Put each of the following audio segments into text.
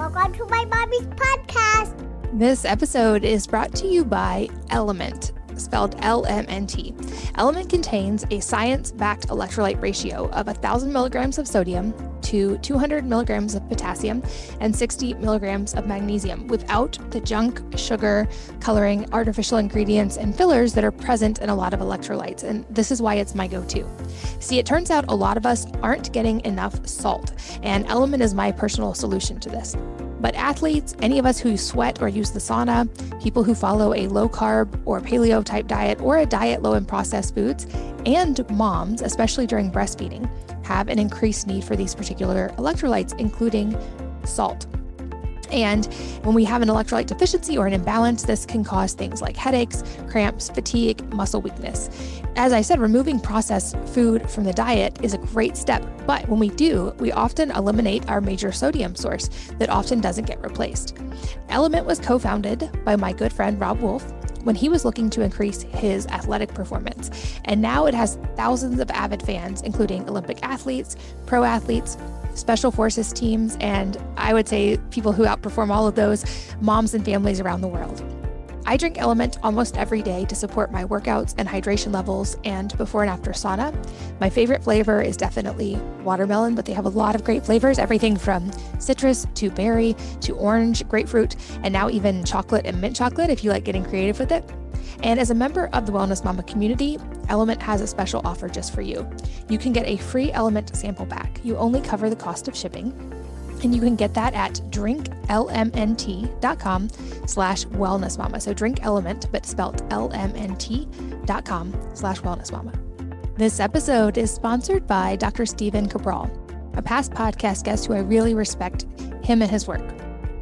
Welcome to my mommy's podcast. This episode is brought to you by Element, spelled LMNT. Element contains a science backed electrolyte ratio of 1,000 milligrams of sodium to 200 milligrams of potassium and 60 milligrams of magnesium without the junk, sugar, coloring, artificial ingredients, and fillers that are present in a lot of electrolytes. And this is why it's my go to. See, it turns out a lot of us aren't getting enough salt, and Element is my personal solution to this. But athletes, any of us who sweat or use the sauna, people who follow a low carb or paleo type diet or a diet low in processed foods, and moms, especially during breastfeeding, have an increased need for these particular electrolytes, including salt. And when we have an electrolyte deficiency or an imbalance, this can cause things like headaches, cramps, fatigue, muscle weakness. As I said, removing processed food from the diet is a great step, but when we do, we often eliminate our major sodium source that often doesn't get replaced. Element was co founded by my good friend Robb Wolf, when he was looking to increase his athletic performance. And now it has thousands of avid fans, including Olympic athletes, pro athletes, special forces teams, and I would say people who outperform all of those, moms and families around the world. I drink Element almost every day to support my workouts and hydration levels and before and after sauna. My favorite flavor is definitely watermelon, but they have a lot of great flavors everything from citrus to berry to orange, grapefruit, and now even chocolate and mint chocolate if you like getting creative with it. And as a member of the Wellness Mama community, Element has a special offer just for you. You can get a free Element sample pack. You only cover the cost of shipping. And you can get that at drinklmnt.com slash wellness mama. So drink element, but spelled lmnt.com slash wellness mama. This episode is sponsored by Dr. Stephen Cabral, a past podcast guest who I really respect him and his work.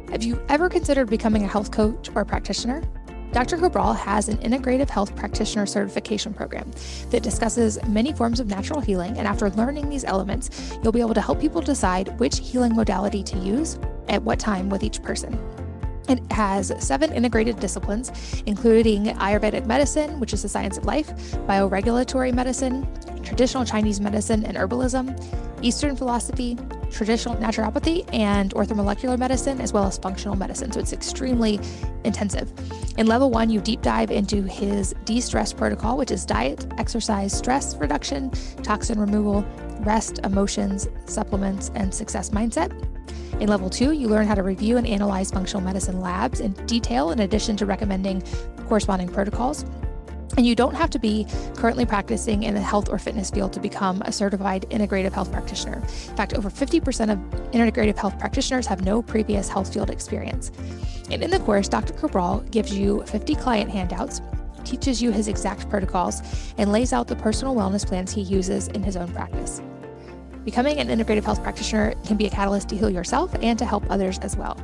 Have you ever considered becoming a health coach or practitioner? Dr. Cabral has an integrative health practitioner certification program that discusses many forms of natural healing. And after learning these elements, you'll be able to help people decide which healing modality to use at what time with each person. It has seven integrated disciplines, including Ayurvedic medicine, which is the science of life, bioregulatory medicine, traditional Chinese medicine and herbalism, Eastern philosophy, traditional naturopathy, and orthomolecular medicine, as well as functional medicine. So it's extremely intensive. In level one, you deep dive into his de stress protocol, which is diet, exercise, stress reduction, toxin removal, rest, emotions, supplements, and success mindset. In level two, you learn how to review and analyze functional medicine labs in detail, in addition to recommending corresponding protocols. And you don't have to be currently practicing in the health or fitness field to become a certified integrative health practitioner. In fact, over 50% of integrative health practitioners have no previous health field experience. And in the course, Dr. Cabral gives you 50 client handouts, teaches you his exact protocols, and lays out the personal wellness plans he uses in his own practice. Becoming an integrative health practitioner can be a catalyst to heal yourself and to help others as well.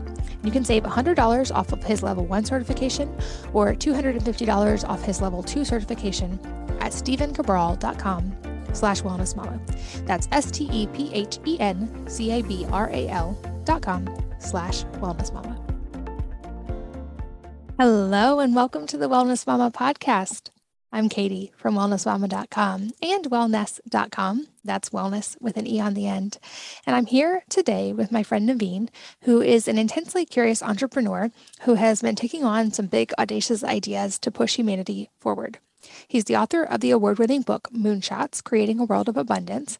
You can save $100 off of his level 1 certification or $250 off his level 2 certification at stephencabral.com slash wellness mama. That's S-T-E-P-H-E-N-C-A-B-R-A-L dot com slash wellness mama. Hello and welcome to the Wellness Mama podcast. I'm Katie from wellnessmama.com and wellnesse.com. That's wellness with an E on the end. And I'm here today with my friend Naveen, who is an intensely curious entrepreneur who has been taking on some big, audacious ideas to push humanity forward. He's the author of the award winning book Moonshots Creating a World of Abundance.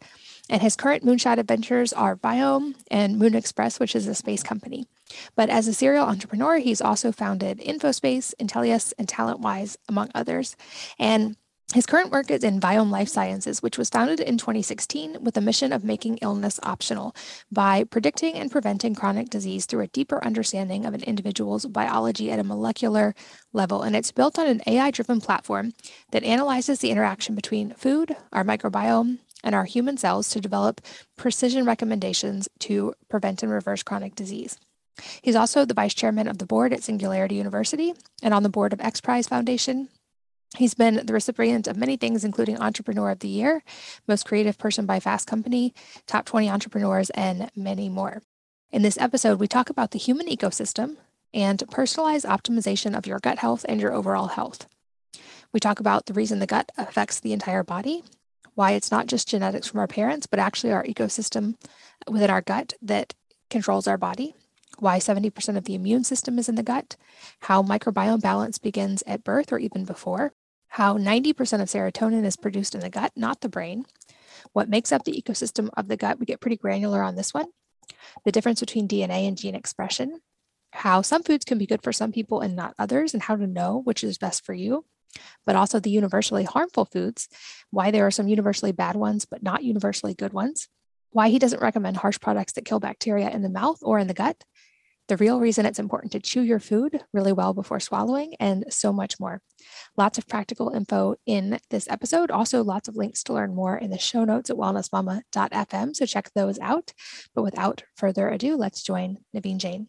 And his current moonshot adventures are Viome and Moon Express, which is a space company. But as a serial entrepreneur, he's also founded InfoSpace, Intelius, and TalentWise, among others. And his current work is in Viome Life Sciences, which was founded in 2016 with a mission of making illness optional by predicting and preventing chronic disease through a deeper understanding of an individual's biology at a molecular level. And it's built on an AI driven platform that analyzes the interaction between food, our microbiome, and our human cells to develop precision recommendations to prevent and reverse chronic disease. He's also the vice chairman of the board at Singularity University and on the board of X Prize Foundation. He's been the recipient of many things, including Entrepreneur of the Year, Most Creative Person by Fast Company, Top 20 Entrepreneurs, and many more. In this episode, we talk about the human ecosystem and personalized optimization of your gut health and your overall health. We talk about the reason the gut affects the entire body, why it's not just genetics from our parents, but actually our ecosystem within our gut that controls our body, why 70% of the immune system is in the gut, how microbiome balance begins at birth or even before, how 90% of serotonin is produced in the gut, not the brain, what makes up the ecosystem of the gut. We get pretty granular on this one. The difference between DNA and gene expression, how some foods can be good for some people and not others, and how to know which is best for you, but also the universally harmful foods, why there are some universally bad ones, but not universally good ones, why he doesn't recommend harsh products that kill bacteria in the mouth or in the gut, the real reason it's important to chew your food really well before swallowing, and so much more. Lots of practical info in this episode. Also, lots of links to learn more in the show notes at wellnessmama.fm. So check those out. But without further ado, let's join Naveen Jain.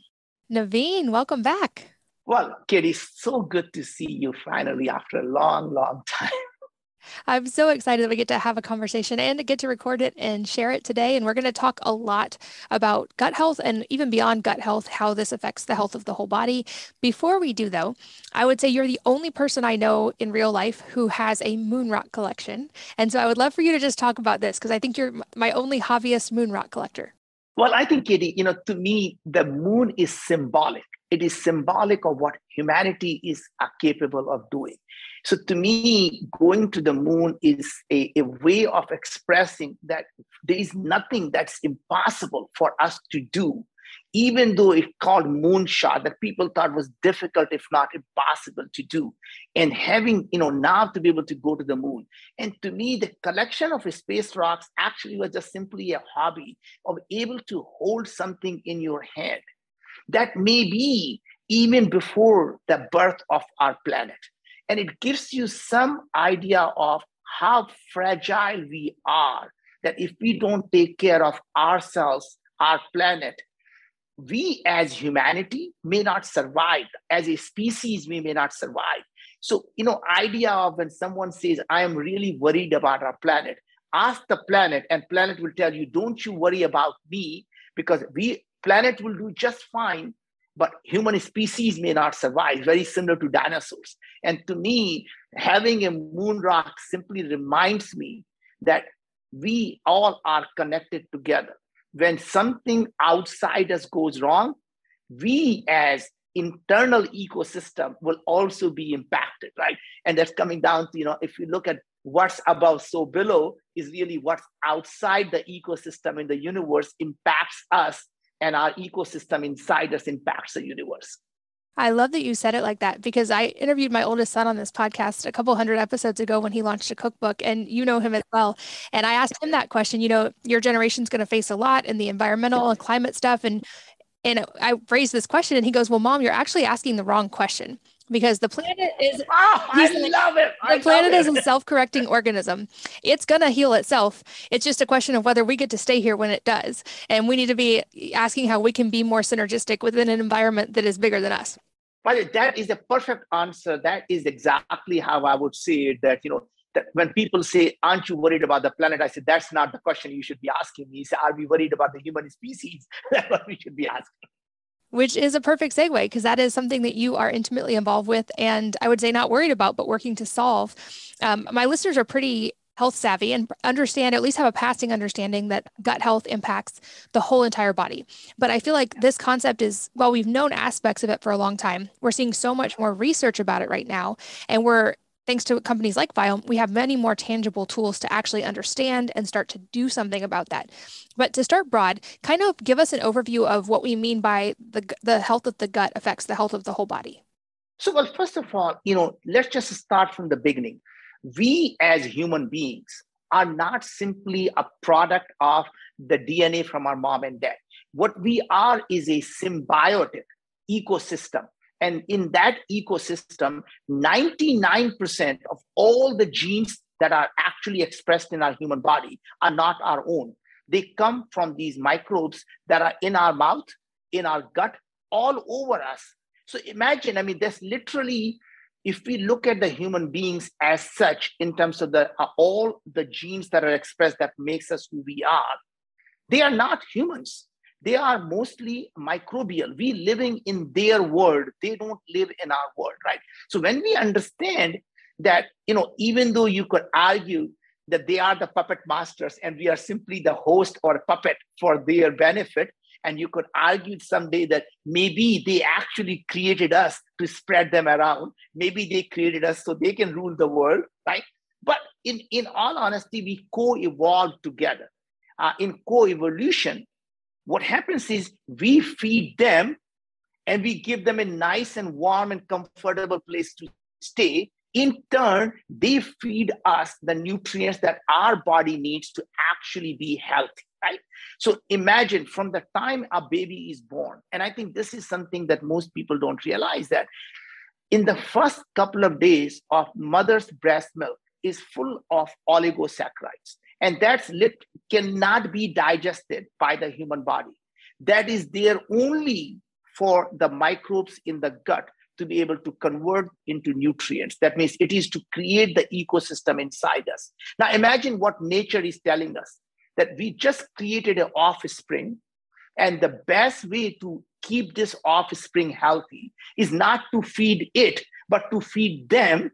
Naveen, welcome back. Well, Katie, so good to see you finally after a long, long time. I'm so excited that we get to have a conversation and get to record it and share it today. And we're going to talk a lot about gut health and even beyond gut health, how this affects the health of the whole body. Before we do, though, I would say you're the only person I know in real life who has a moon rock collection. And so I would love for you to just talk about this because I think you're my only hobbyist moon rock collector. Well, I think, Katie, you know, to me, the moon is symbolic. It is symbolic of what humanity is capable of doing. So to me, going to the moon is a, a way of expressing that there is nothing that's impossible for us to do, even though it called moonshot that people thought was difficult, if not impossible to do. And having, you know, now to be able to go to the moon. And to me, the collection of space rocks actually was just simply a hobby of able to hold something in your hand that may be even before the birth of our planet and it gives you some idea of how fragile we are. That if we don't take care of ourselves, our planet, we as humanity may not survive. As a species, we may not survive. So, you know, idea of when someone says, I am really worried about our planet, ask the planet, and planet will tell you, don't you worry about me, because we planet will do just fine but human species may not survive, very similar to dinosaurs. And to me, having a moon rock simply reminds me that we all are connected together. When something outside us goes wrong, we as internal ecosystem will also be impacted, right? And that's coming down to, you know, if you look at what's above so below is really what's outside the ecosystem in the universe impacts us and our ecosystem inside us impacts the universe. I love that you said it like that because I interviewed my oldest son on this podcast a couple hundred episodes ago when he launched a cookbook, and you know him as well. And I asked him that question. You know, your generation's going to face a lot in the environmental and climate stuff, and and I raised this question, and he goes, "Well, mom, you're actually asking the wrong question." Because the planet is oh, I like, love it. I the planet it. is a self-correcting organism. It's gonna heal itself. It's just a question of whether we get to stay here when it does. And we need to be asking how we can be more synergistic within an environment that is bigger than us. But that is the perfect answer. That is exactly how I would say it. That you know, that when people say, "Aren't you worried about the planet?" I said, "That's not the question you should be asking me. Say, are we worried about the human species? That's what we should be asking." Which is a perfect segue because that is something that you are intimately involved with and I would say not worried about, but working to solve. Um, my listeners are pretty health savvy and understand, at least have a passing understanding that gut health impacts the whole entire body. But I feel like this concept is, while we've known aspects of it for a long time, we're seeing so much more research about it right now. And we're thanks to companies like Viome, we have many more tangible tools to actually understand and start to do something about that. But to start broad, kind of give us an overview of what we mean by the, the health of the gut affects the health of the whole body. So, well, first of all, you know, let's just start from the beginning. We as human beings are not simply a product of the DNA from our mom and dad. What we are is a symbiotic ecosystem and in that ecosystem, 99% of all the genes that are actually expressed in our human body are not our own. They come from these microbes that are in our mouth, in our gut, all over us. So imagine, I mean, there's literally, if we look at the human beings as such, in terms of the uh, all the genes that are expressed that makes us who we are, they are not humans they are mostly microbial. We living in their world. They don't live in our world, right? So when we understand that, you know, even though you could argue that they are the puppet masters and we are simply the host or puppet for their benefit, And you could argue someday that maybe they actually created us to spread them around. Maybe they created us so they can rule the world, right? But in, in all honesty, we co evolve together. Uh, in co evolution, what happens is we feed them and we give them a nice and warm and comfortable place to stay in turn, they feed us the nutrients that our body needs to actually be healthy, right? So imagine from the time a baby is born, and I think this is something that most people don't realize that in the first couple of days of mother's breast milk is full of oligosaccharides, and that's lit cannot be digested by the human body. That is there only for the microbes in the gut to be able to convert into nutrients. That means it is to create the ecosystem inside us. Now, imagine what nature is telling us that we just created an offspring, and the best way to keep this offspring healthy is not to feed it, but to feed them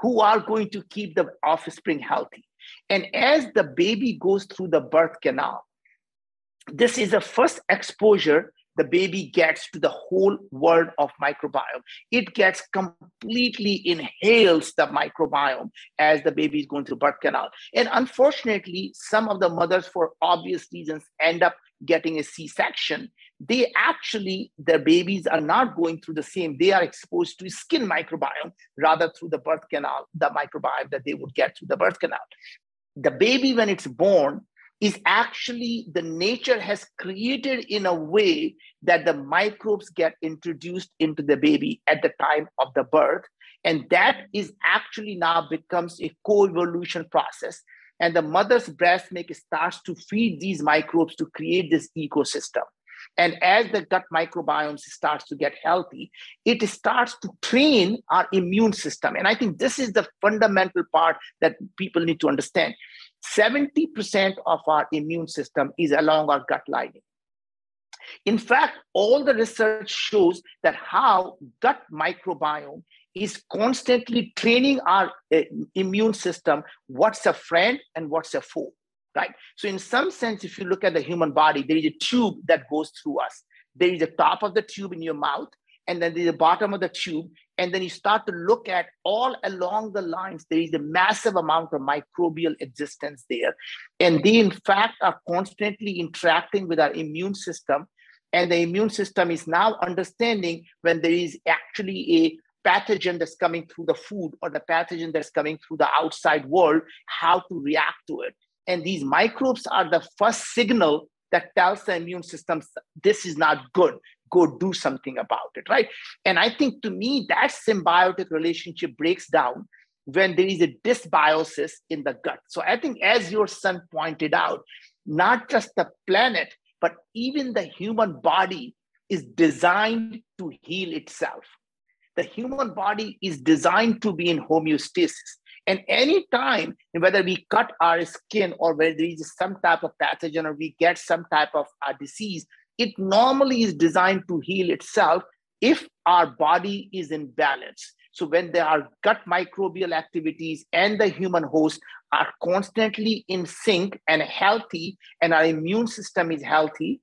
who are going to keep the offspring healthy. And as the baby goes through the birth canal, this is the first exposure the baby gets to the whole world of microbiome. It gets completely inhales the microbiome as the baby is going through birth canal. And unfortunately, some of the mothers, for obvious reasons, end up getting a C-section. They actually, their babies are not going through the same. They are exposed to skin microbiome rather through the birth canal, the microbiome that they would get through the birth canal. The baby, when it's born, is actually the nature has created in a way that the microbes get introduced into the baby at the time of the birth and that is actually now becomes a co-evolution process and the mother's breast milk starts to feed these microbes to create this ecosystem and as the gut microbiome starts to get healthy it starts to train our immune system. And i think this is the fundamental part that people need to understand. 70% of our immune system is along our gut lining. In fact, all the research shows that how gut microbiome is constantly training our uh, immune system what's a friend and what's a foe, right? So, in some sense, if you look at the human body, there is a tube that goes through us. There is a top of the tube in your mouth, and then there's the bottom of the tube and then you start to look at all along the lines there is a massive amount of microbial existence there and they in fact are constantly interacting with our immune system and the immune system is now understanding when there is actually a pathogen that's coming through the food or the pathogen that's coming through the outside world how to react to it and these microbes are the first signal that tells the immune system this is not good go do something about it, right? And I think to me, that symbiotic relationship breaks down when there is a dysbiosis in the gut. So I think, as your son pointed out, not just the planet, but even the human body is designed to heal itself. The human body is designed to be in homeostasis. And anytime, whether we cut our skin or whether there is some type of pathogen or we get some type of uh, disease, it normally is designed to heal itself if our body is in balance. So, when there are gut microbial activities and the human host are constantly in sync and healthy, and our immune system is healthy,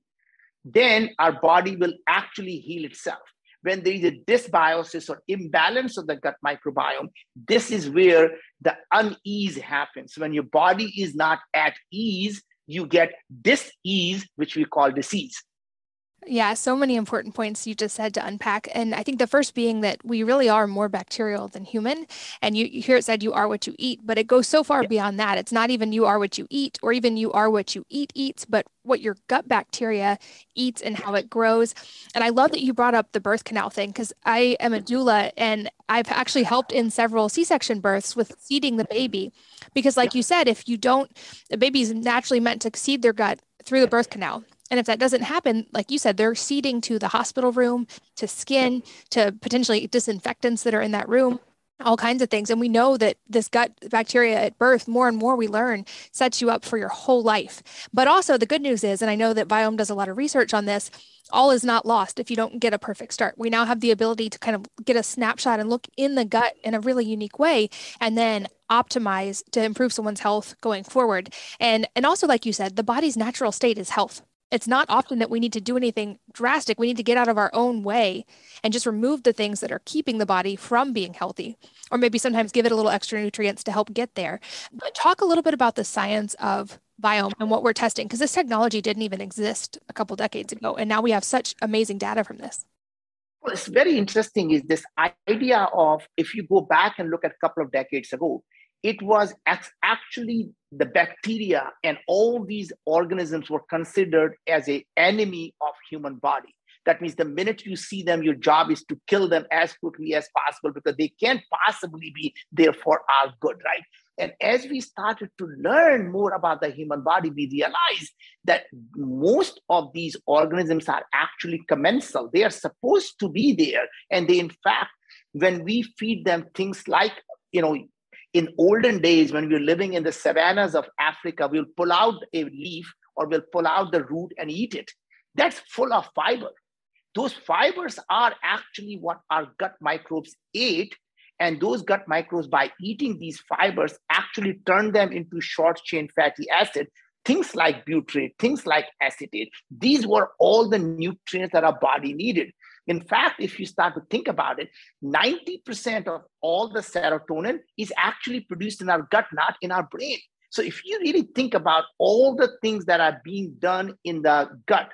then our body will actually heal itself. When there is a dysbiosis or imbalance of the gut microbiome, this is where the unease happens. When your body is not at ease, you get dis-ease, which we call disease. Yeah, so many important points you just said to unpack. And I think the first being that we really are more bacterial than human. And you, you hear it said you are what you eat, but it goes so far yeah. beyond that. It's not even you are what you eat, or even you are what you eat eats, but what your gut bacteria eats and how it grows. And I love that you brought up the birth canal thing because I am a doula and I've actually helped in several C section births with seeding the baby. Because, like you said, if you don't, the baby is naturally meant to seed their gut through the birth canal. And if that doesn't happen, like you said, they're seeding to the hospital room, to skin, to potentially disinfectants that are in that room, all kinds of things. And we know that this gut bacteria at birth, more and more we learn, sets you up for your whole life. But also, the good news is, and I know that Viome does a lot of research on this, all is not lost if you don't get a perfect start. We now have the ability to kind of get a snapshot and look in the gut in a really unique way and then optimize to improve someone's health going forward. And and also like you said, the body's natural state is health it's not often that we need to do anything drastic. We need to get out of our own way and just remove the things that are keeping the body from being healthy, or maybe sometimes give it a little extra nutrients to help get there. But talk a little bit about the science of Viome and what we're testing, because this technology didn't even exist a couple decades ago. And now we have such amazing data from this. It's very interesting is this idea of if you go back and look at a couple of decades ago, it was actually the bacteria and all these organisms were considered as a enemy of human body. That means the minute you see them your job is to kill them as quickly as possible because they can't possibly be there for our good right? And as we started to learn more about the human body we realized that most of these organisms are actually commensal. They are supposed to be there. And they in fact when we feed them things like you know in olden days, when we were living in the savannas of Africa, we'll pull out a leaf or we'll pull out the root and eat it. That's full of fiber. Those fibers are actually what our gut microbes ate. And those gut microbes, by eating these fibers, actually turn them into short chain fatty acid, things like butyrate, things like acetate. These were all the nutrients that our body needed. In fact, if you start to think about it, 90% of all the serotonin is actually produced in our gut, not in our brain. So if you really think about all the things that are being done in the gut,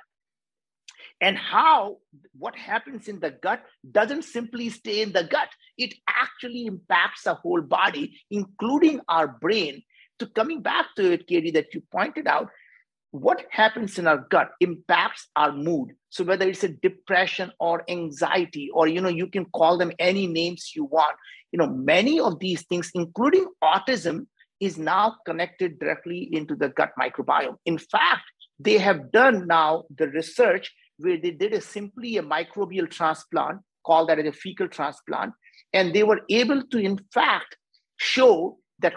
and how what happens in the gut doesn't simply stay in the gut it actually impacts the whole body including our brain to coming back to it katie that you pointed out what happens in our gut impacts our mood. So whether it's a depression or anxiety or you know you can call them any names you want. You know many of these things including autism is now connected directly into the gut microbiome. In fact they have done now the research where they did a simply a microbial transplant called that as a fecal transplant. And they were able to in fact show that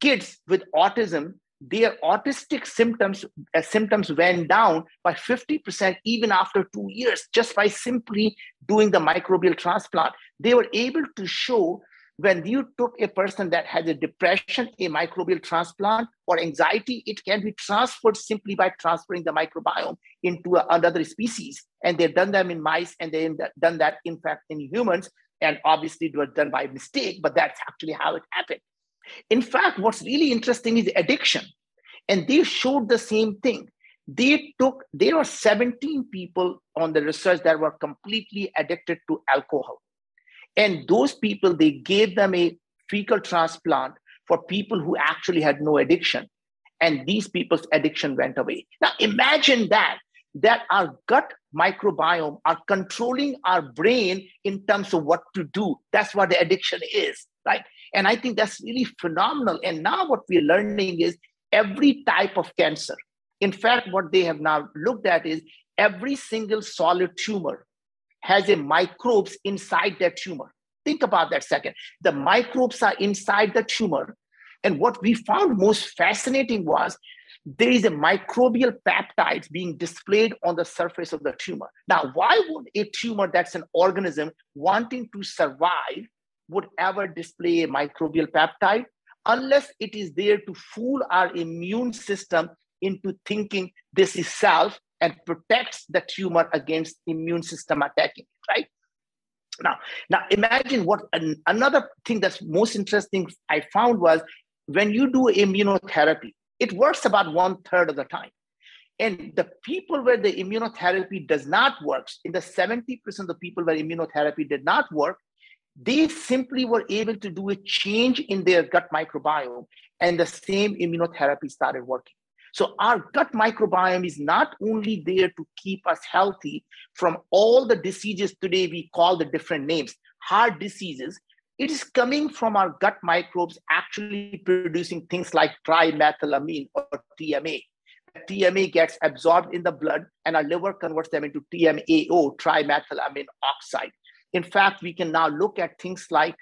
kids with autism their autistic symptoms uh, symptoms went down by 50% even after two years just by simply doing the microbial transplant. They were able to show when you took a person that has a depression a microbial transplant or anxiety it can be transferred simply by transferring the microbiome into another species. And they've done them in mice and they've done that in fact in humans. And obviously it was done by mistake but that's actually how it happened in fact, what's really interesting is addiction. And they showed the same thing. They took, there were 17 people on the research that were completely addicted to alcohol. And those people, they gave them a fecal transplant for people who actually had no addiction. And these people's addiction went away. Now imagine that, that our gut microbiome are controlling our brain in terms of what to do. That's what the addiction is, right? And I think that's really phenomenal. And now what we're learning is every type of cancer. In fact, what they have now looked at is every single solid tumor has a microbes inside that tumor. Think about that second. The microbes are inside the tumor. And what we found most fascinating was there is a microbial peptides being displayed on the surface of the tumor. Now, why would a tumor that's an organism wanting to survive would ever display a microbial peptide unless it is there to fool our immune system into thinking this is self and protects the tumor against immune system attacking right? Now, now imagine what an, another thing that's most interesting I found was when you do immunotherapy, it works about one third of the time. And the people where the immunotherapy does not work, in the 70% of the people where immunotherapy did not work, they simply were able to do a change in their gut microbiome and the same immunotherapy started working. So our gut microbiome is not only there to keep us healthy from all the diseases today we call the different names, heart diseases, it is coming from our gut microbes actually producing things like trimethylamine or TMA. TMA gets absorbed in the blood and our liver converts them into TMAO, trimethylamine oxide. In fact, we can now look at things like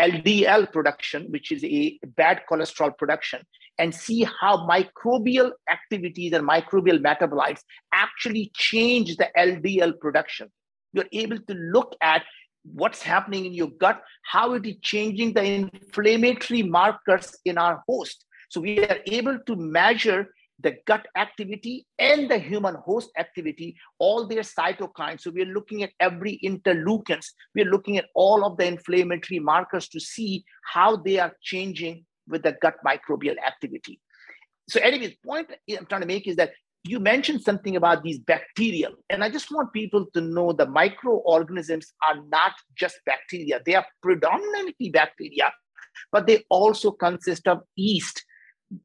LDL production, which is a bad cholesterol production, and see how microbial activities and microbial metabolites actually change the LDL production. You're able to look at what's happening in your gut, how it is changing the inflammatory markers in our host. So we are able to measure the gut activity and the human host activity, all their cytokines. So we're looking at every interleukins. We're looking at all of the inflammatory markers to see how they are changing with the gut microbial activity. So anyway, the point I'm trying to make is that you mentioned something about these bacterial, and I just want people to know the microorganisms are not just bacteria. They are predominantly bacteria, but they also consist of yeast,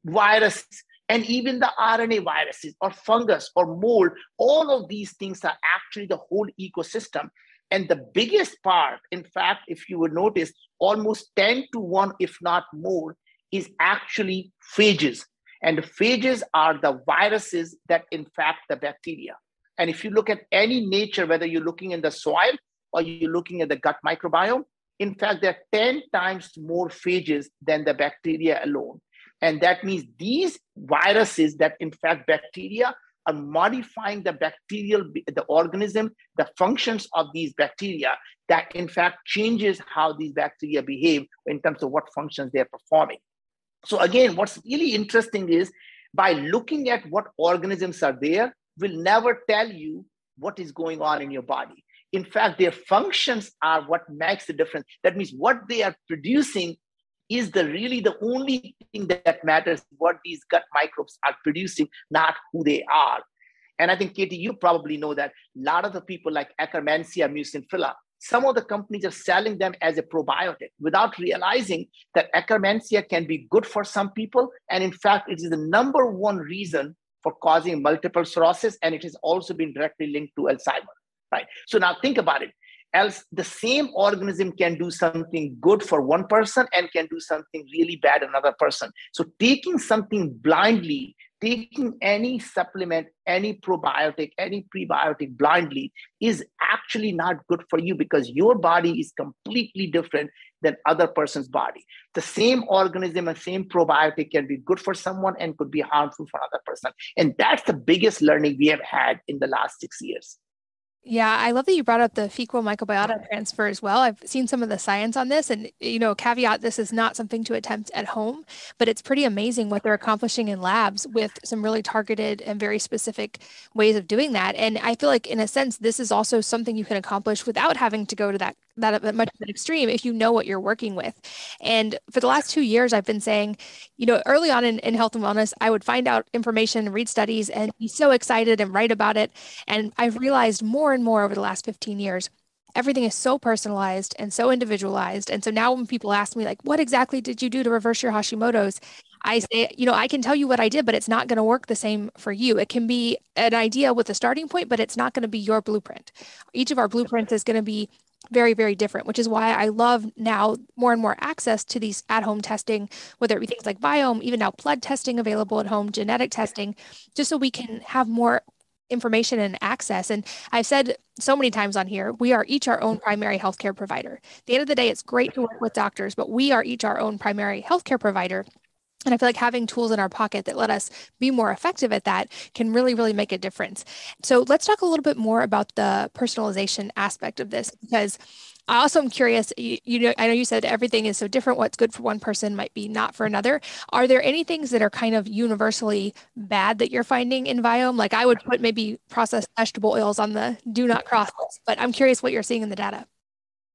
viruses, and even the RNA viruses or fungus or mold. All of these things are actually the whole ecosystem. And the biggest part, in fact, if you would notice, almost 10 to 1, if not more, is actually phages. And phages are the viruses that infect the bacteria. And if you look at any nature, whether you're looking in the soil or you're looking at the gut microbiome, in fact, there are 10 times more phages than the bacteria alone. And that means these viruses that infect bacteria are modifying the bacterial, the organism, the functions of these bacteria that in fact changes how these bacteria behave in terms of what functions they're performing. So again, what's really interesting is by looking at what organisms are there, will never tell you what is going on in your body. In fact, their functions are what makes the difference. That means what they are producing is the really the only thing that matters what these gut microbes are producing, not who they are. And I think, Katie, you probably know that a lot of the people like Akkermansia muciniphila, some of the companies are selling them as a probiotic without realizing that Akkermansia can be good for some people. And in fact, it is the number one reason for causing multiple sclerosis. And it has also been directly linked to Alzheimer, right? So now think about it. Else, the same organism can do something good for one person and can do something really bad another person. So taking something blindly taking any supplement, any probiotic, any prebiotic blindly is actually not good for you because your body is completely different than other person's body. The same organism and same probiotic can be good for someone and could be harmful for another person. And that's the biggest learning we have had in the last six years. Yeah, I love that you brought up the fecal microbiota transfer as well. I've seen some of the science on this, and you know, caveat: this is not something to attempt at home, but it's pretty amazing what they're accomplishing in labs with some really targeted and very specific ways of doing that. And I feel like, in a sense, this is also something you can accomplish without having to go to that that much of an extreme if you know what you're working with. And for the last two years, I've been saying, you know, early on in, in health and wellness, I would find out information, read studies, and be so excited and write about it. And I've realized more and more over the last 15 years everything is so personalized and so individualized. And so now when people ask me, like, what exactly did you do to reverse your Hashimoto's? I say, you know, I can tell you what I did, but it's not going to work the same for you. It can be an idea with a starting point, but it's not going to be your blueprint. Each of our blueprints is going to be very, very different, which is why I love now more and more access to these at home testing, whether it be things like Viome, even now blood testing available at home, genetic testing, just so we can have more information and access. And I've said so many times on here, we are each our own primary healthcare provider. At the end of the day, it's great to work with doctors, but we are each our own primary healthcare provider. And I feel like having tools in our pocket that let us be more effective at that can really, really make a difference. So let's talk a little bit more about the personalization aspect of this because I also am curious. You, you, know, I know you said everything is so different. What's good for one person might be not for another. Are there any things that are kind of universally bad that you're finding in Viome? Like I would put maybe processed vegetable oils on the do not cross list, but I'm curious what you're seeing in the data.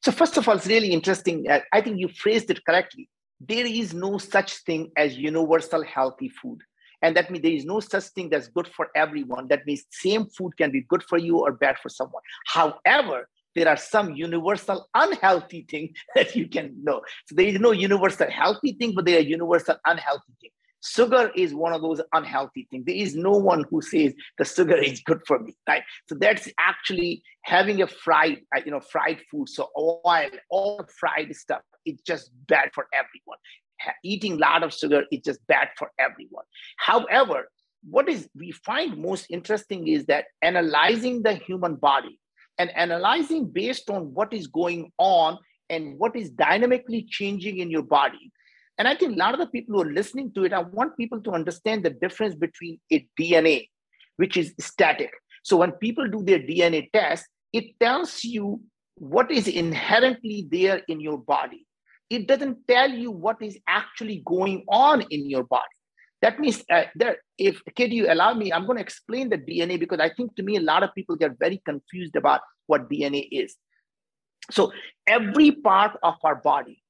So first of all, it's really interesting. Uh, I think you phrased it correctly there is no such thing as universal healthy food. And that means there is no such thing that's good for everyone. That means same food can be good for you or bad for someone. However, there are some universal unhealthy things that you can know. So there is no universal healthy thing, but there are universal unhealthy things. Sugar is one of those unhealthy things. There is no one who says the sugar is good for me, right? So that's actually having a fried, uh, you know, fried food. So oil, all the fried stuff, it's just bad for everyone. Eating a lot of sugar is just bad for everyone. However, what is we find most interesting is that analyzing the human body and analyzing based on what is going on and what is dynamically changing in your body and I think a lot of the people who are listening to it, I want people to understand the difference between a DNA, which is static. So when people do their DNA test, it tells you what is inherently there in your body. It doesn't tell you what is actually going on in your body. That means uh, there, if Katie, you allow me, I'm going to explain the DNA because I think to me a lot of people get very confused about what DNA is. So every part of our body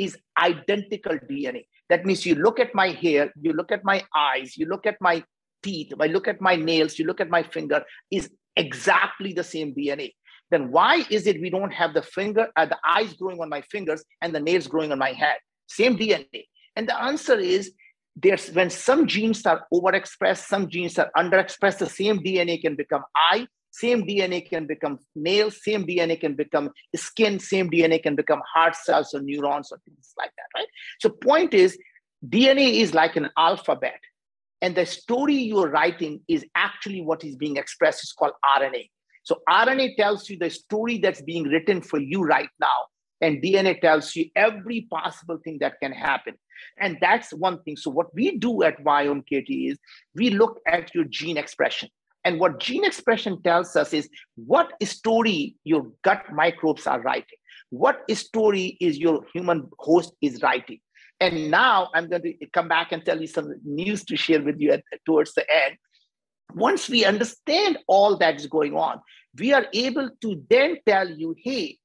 is identical DNA. That means you look at my hair, you look at my eyes, you look at my teeth, I look at my nails, you look at my finger, is exactly the same DNA. Then why is it we don't have the finger, uh, the eyes growing on my fingers and the nails growing on my head? Same DNA. And the answer is there's when some genes are overexpressed, some genes are underexpressed, the same DNA can become eye, same DNA can become nails, same DNA can become skin, same DNA can become heart cells or neurons or things like that, right? So point is, DNA is like an alphabet. And the story you're writing is actually what is being expressed. It's called RNA. So RNA tells you the story that's being written for you right now. And DNA tells you every possible thing that can happen. And that's one thing. So, what we do at Katie is we look at your gene expression. And what gene expression tells us is what story your gut microbes are writing, what story is your human host is writing. And now I'm going to come back and tell you some news to share with you at, towards the end. Once we understand all that's going on, we are able to then tell you, hey,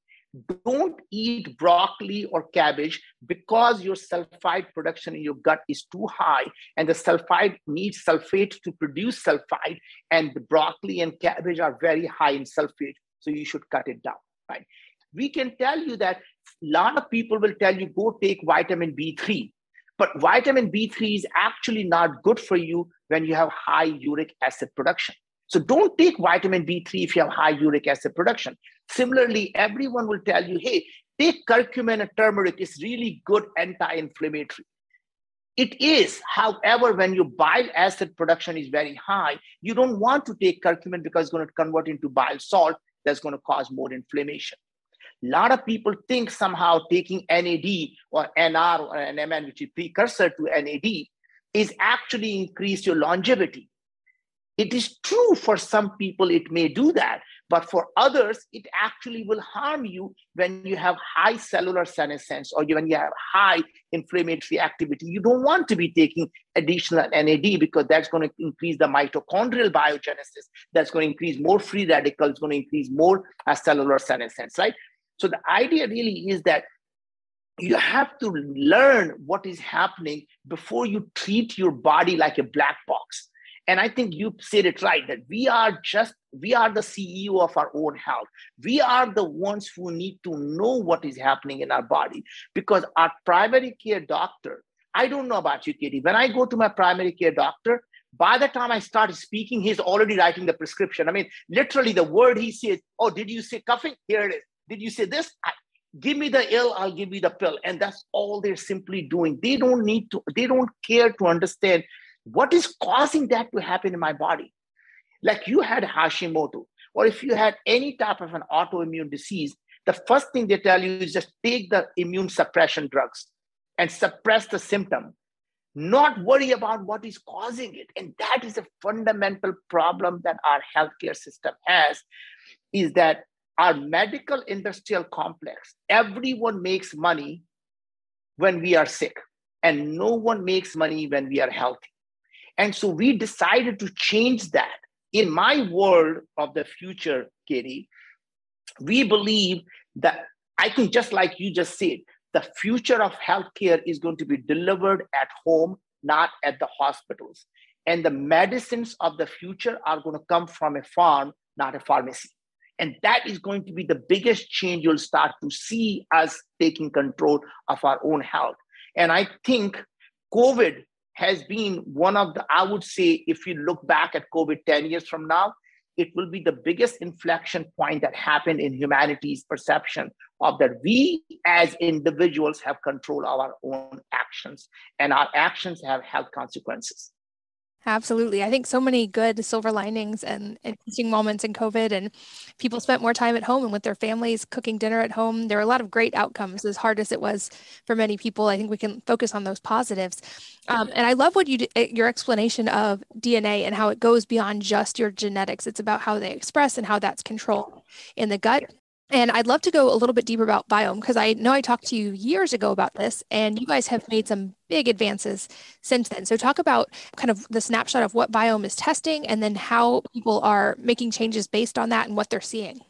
don't eat broccoli or cabbage because your sulfide production in your gut is too high and the sulfide needs sulfate to produce sulfide and the broccoli and cabbage are very high in sulfate so you should cut it down right we can tell you that a lot of people will tell you go take vitamin b3 but vitamin b3 is actually not good for you when you have high uric acid production so don't take vitamin B3 if you have high uric acid production. Similarly, everyone will tell you, hey, take curcumin and turmeric. It's really good anti-inflammatory. It is, however, when your bile acid production is very high, you don't want to take curcumin because it's going to convert into bile salt that's going to cause more inflammation. A lot of people think somehow taking NAD or NR or NMN, which is precursor to NAD, is actually increase your longevity. It is true for some people, it may do that, but for others, it actually will harm you when you have high cellular senescence or when you have high inflammatory activity. You don't want to be taking additional NAD because that's going to increase the mitochondrial biogenesis. That's going to increase more free radicals, going to increase more uh, cellular senescence, right? So the idea really is that you have to learn what is happening before you treat your body like a black box and i think you said it right that we are just we are the ceo of our own health. We are the ones who need to know what is happening in our body. Because our primary care doctor i don't know about you katie. When i go to my primary care doctor by the time i start speaking he's already writing the prescription. I mean literally the word he says oh did you say coughing? Here it is. Did you say this? I, give me the ill i'll give you the pill. And that's all they're simply doing. They don't need to they don't care to understand what is causing that to happen in my body? Like you had Hashimoto, or if you had any type of an autoimmune disease, the first thing they tell you is just take the immune suppression drugs and suppress the symptom, not worry about what is causing it. And that is a fundamental problem that our healthcare system has, is that our medical industrial complex, everyone makes money when we are sick, and no one makes money when we are healthy. And so we decided to change that. In my world of the future, Katie, we believe that I think just like you just said, the future of healthcare is going to be delivered at home, not at the hospitals. And the medicines of the future are going to come from a farm, not a pharmacy. And that is going to be the biggest change you'll start to see us taking control of our own health. And I think COVID has been one of the, I would say, if you look back at COVID 10 years from now, it will be the biggest inflection point that happened in humanity's perception of that we as individuals have control of our own actions and our actions have health consequences. Absolutely. I think so many good silver linings and interesting moments in COVID, and people spent more time at home and with their families cooking dinner at home. There are a lot of great outcomes, as hard as it was for many people. I think we can focus on those positives. Um, and I love what you eh, your explanation of DNA and how it goes beyond just your genetics. It's about how they express and how that's controlled in the gut And I'd love to go a little bit deeper about Viome because I know I talked to you years ago about this, and you guys have made some big advances since then. So, talk about kind of the snapshot of what Viome is testing and then how people are making changes based on that and what they're seeing.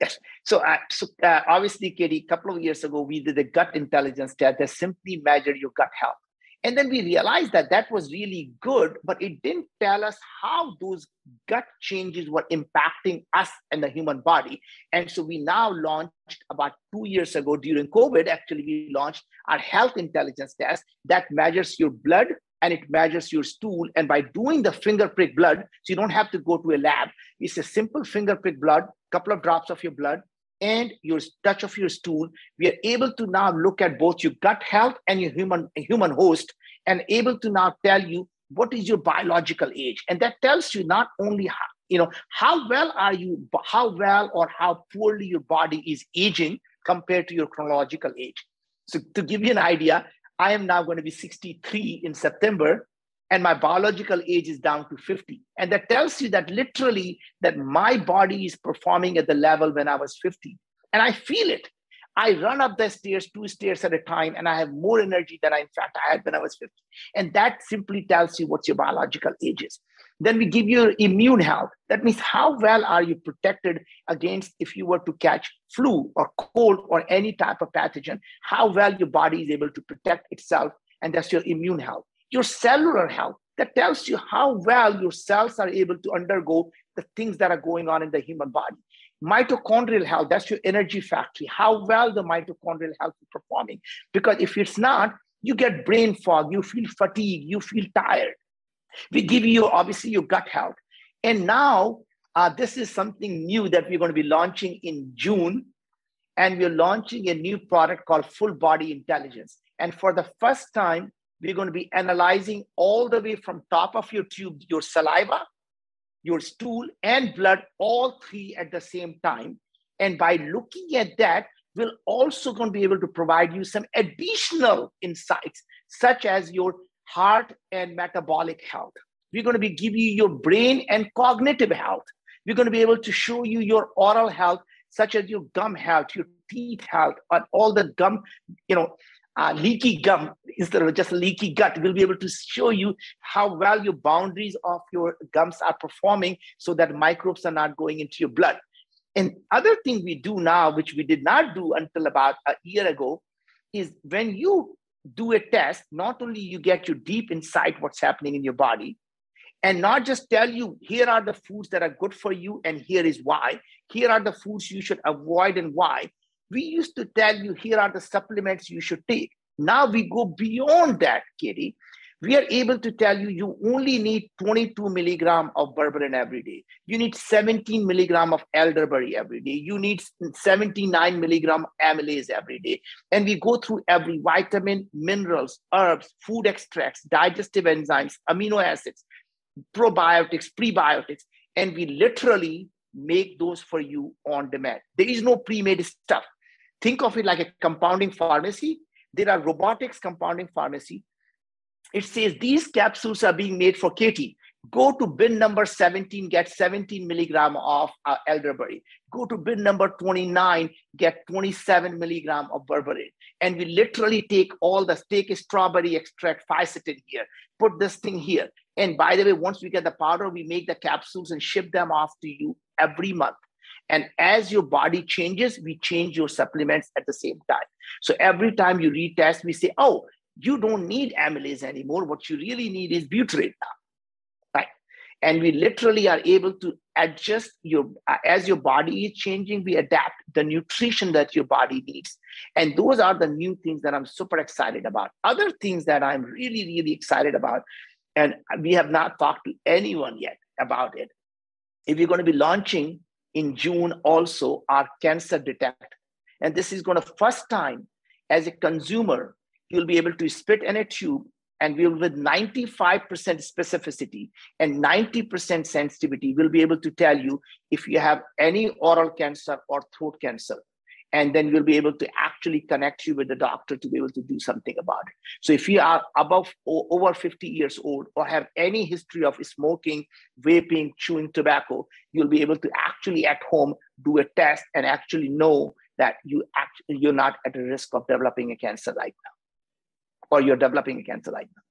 Yes. So, uh, so uh, obviously, Katie, a couple of years ago, we did a gut intelligence test that simply measured your gut health. And then we realized that that was really good, but it didn't tell us how those gut changes were impacting us and the human body. And so we now launched about two years ago during COVID, actually, we launched our health intelligence test that measures your blood and it measures your stool. And by doing the finger prick blood, so you don't have to go to a lab, it's a simple finger prick blood, couple of drops of your blood, and your touch of your stool, we are able to now look at both your gut health and your human human host, and able to now tell you what is your biological age, and that tells you not only how you know how well are you, how well or how poorly your body is aging compared to your chronological age. So to give you an idea, I am now going to be 63 in September, and my biological age is down to 50 and that tells you that literally that my body is performing at the level when i was 50 and i feel it. I run up the stairs two stairs at a time and i have more energy than i in fact i had when i was 50 and that simply tells you what your biological age is. Then we give you immune health. That means how well are you protected against if you were to catch flu or cold or any type of pathogen? How well your body is able to protect itself and that's your immune health your cellular health that tells you how well your cells are able to undergo the things that are going on in the human body. Mitochondrial health, that's your energy factory, how well the mitochondrial health is performing. Because if it's not, you get brain fog, you feel fatigue, you feel tired. We give you obviously your gut health. And now, uh, this is something new that we're going to be launching in June. And we're launching a new product called Full Body Intelligence. And for the first time, we're going to be analyzing all the way from top of your tube, your saliva, your stool, and blood, all three at the same time. And by looking at that, we're also going to be able to provide you some additional insights, such as your heart and metabolic health. We're going to be giving you your brain and cognitive health. We're going to be able to show you your oral health, such as your gum health, your teeth health, and all the gum, you know, uh, leaky gum instead of just leaky gut. We'll be able to show you how well your boundaries of your gums are performing so that microbes are not going into your blood. And other thing we do now, which we did not do until about a year ago, is when you do a test, not only you get your deep insight what's happening in your body, and not just tell you here are the foods that are good for you and here is why here are the foods you should avoid and why we used to tell you here are the supplements you should take. Now we go beyond that, Katie. We are able to tell you you only need 22 milligram of berberine every day. You need 17 milligram of elderberry every day. You need 79 milligram amylase every day. And we go through every vitamin, minerals, herbs, food extracts, digestive enzymes, amino acids, probiotics, prebiotics, and we literally make those for you on demand. There is no pre-made stuff. Think of it like a compounding pharmacy. There are robotics compounding pharmacy. It says these capsules are being made for Katie. Go to bin number 17, get 17 milligram of uh, elderberry. Go to bin number 29, get 27 milligram of berberine. And we literally take all the, take a strawberry extract, fisetin here, put this thing here. And by the way, once we get the powder, we make the capsules and ship them off to you every month. And as your body changes, we change your supplements at the same time. So every time you retest, we say, oh, you don't need amylase anymore. What you really need is butyrate now. Right. And we literally are able to adjust your, uh, as your body is changing, we adapt the nutrition that your body needs. And those are the new things that I'm super excited about. Other things that I'm really, really excited about, and we have not talked to anyone yet about it. If you're going to be launching in June also our cancer detect. And this is going to first time as a consumer, you'll be able to spit in a tube and we'll with 95% specificity and 90% sensitivity, we'll be able to tell you if you have any oral cancer or throat cancer. and then we'll be able to actually connect you with the doctor to be able to do something about it. So if you are above or over 50 years old or have any history of smoking, vaping, chewing tobacco, you'll be able to actually at home do a test and actually know that you actually you're not at a risk of developing a cancer right now, or you're developing a cancer right now.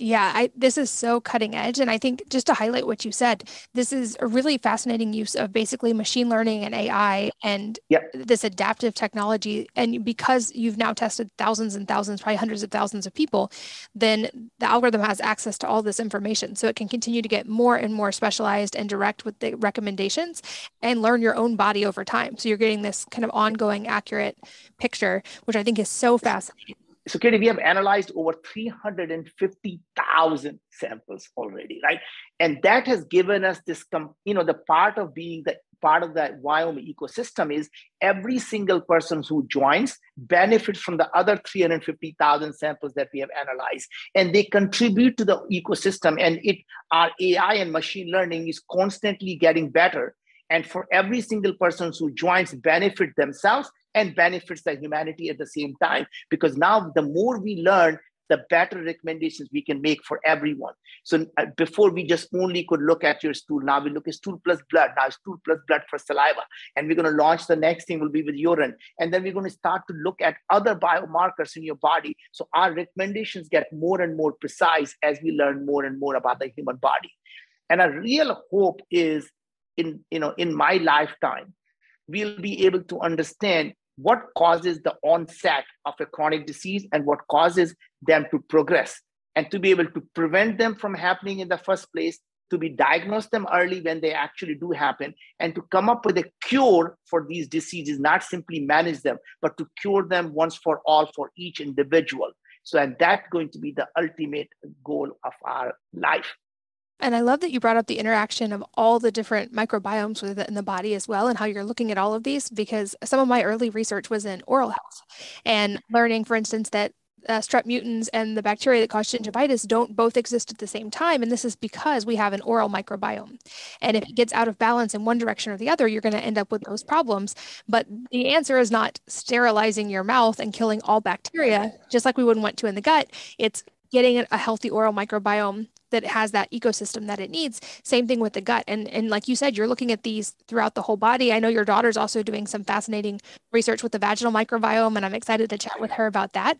Yeah, I, this is so cutting edge. And I think just to highlight what you said, this is a really fascinating use of basically machine learning and AI and yep. this adaptive technology. And because you've now tested thousands and thousands, probably hundreds of thousands of people, then the algorithm has access to all this information. So it can continue to get more and more specialized and direct with the recommendations and learn your own body over time. So you're getting this kind of ongoing, accurate picture, which I think is so fascinating so Katie, we have analyzed over 350,000 samples already, right? And that has given us this, you know, the part of being the part of that Viome ecosystem is every single person who joins benefits from the other 350,000 samples that we have analyzed. And they contribute to the ecosystem. And it our AI and machine learning is constantly getting better. And for every single person who joins benefit themselves and benefits the humanity at the same time. Because now the more we learn, the better recommendations we can make for everyone. So uh, before we just only could look at your stool, now we look at stool plus blood, now stool plus blood for saliva. And we're going to launch the next thing will be with urine. And then we're going to start to look at other biomarkers in your body. So our recommendations get more and more precise as we learn more and more about the human body. And a real hope is in, you know, in my lifetime, we'll be able to understand what causes the onset of a chronic disease and what causes them to progress. And to be able to prevent them from happening in the first place to be diagnosed them early when they actually do happen and to come up with a cure for these diseases not simply manage them but to cure them once for all for each individual. So and that's going to be the ultimate goal of our life and I love that you brought up the interaction of all the different microbiomes within the body as well, and how you're looking at all of these. Because some of my early research was in oral health and learning, for instance, that uh, strep mutans and the bacteria that cause gingivitis don't both exist at the same time. And this is because we have an oral microbiome. And if it gets out of balance in one direction or the other, you're going to end up with those problems. But the answer is not sterilizing your mouth and killing all bacteria, just like we wouldn't want to in the gut. It's getting a healthy oral microbiome that has that ecosystem that it needs. Same thing with the gut. And and like you said, you're looking at these throughout the whole body. I know your daughter's also doing some fascinating research with the vaginal microbiome, and I'm excited to chat with her about that.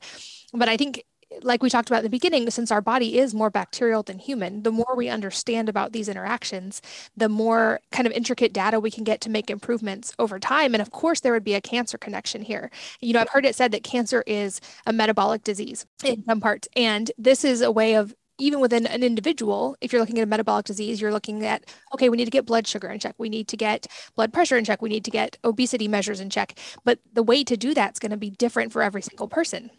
But I think like we talked about in the beginning, since our body is more bacterial than human, the more we understand about these interactions, the more kind of intricate data we can get to make improvements over time. And of course, there would be a cancer connection here. You know, I've heard it said that cancer is a metabolic disease in some parts. And this is a way of even within an individual, if you're looking at a metabolic disease, you're looking at, okay, we need to get blood sugar in check. We need to get blood pressure in check. We need to get obesity measures in check. But the way to do that is going to be different for every single person.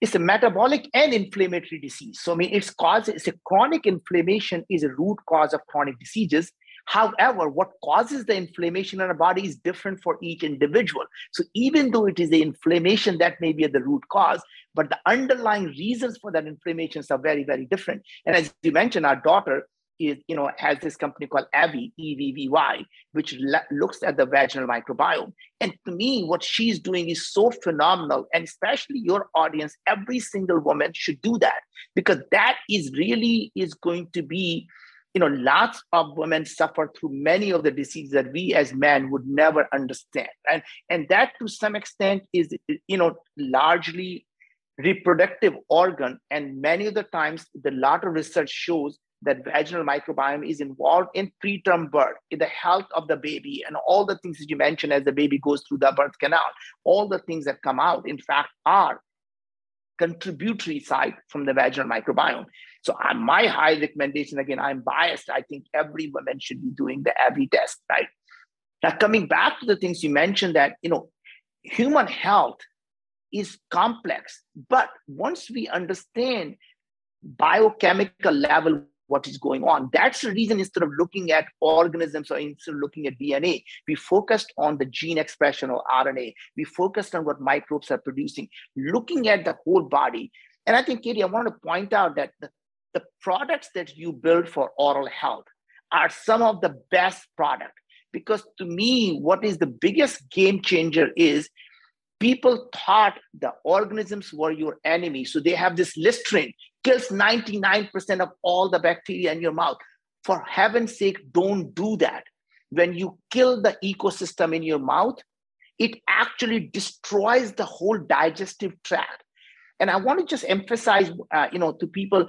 It's a metabolic and inflammatory disease. So, I mean, it's cause, it's a chronic inflammation is a root cause of chronic diseases. However, what causes the inflammation in our body is different for each individual. So even though it is the inflammation that may be the root cause, but the underlying reasons for that inflammations are very, very different. And as you mentioned, our daughter is, you know, has this company called Evvy, E-V-V-Y, which looks at the vaginal microbiome. And to me, what she's doing is so phenomenal. And especially your audience, every single woman should do that because that is really is going to be you know, lots of women suffer through many of the diseases that we as men would never understand. And, and that to some extent is, you know, largely reproductive organ. And many of the times the lot of research shows that vaginal microbiome is involved in preterm birth, in the health of the baby, and all the things that you mentioned as the baby goes through the birth canal. All the things that come out, in fact, are contributory side from the vaginal microbiome. So uh, my high recommendation, again, I'm biased. I think every woman should be doing the Evvy test, right? Now, coming back to the things you mentioned that, you know, human health is complex, but once we understand biochemical level what is going on. That's the reason instead of looking at organisms or instead of looking at DNA, we focused on the gene expression or RNA. We focused on what microbes are producing, looking at the whole body. And I think, Katie, I want to point out that the, the products that you build for oral health are some of the best product because to me, what is the biggest game changer is people thought the organisms were your enemy. So they have this Listerine, kills 99% of all the bacteria in your mouth. For heaven's sake, don't do that. When you kill the ecosystem in your mouth, it actually destroys the whole digestive tract. And I want to just emphasize, uh, you know, to people,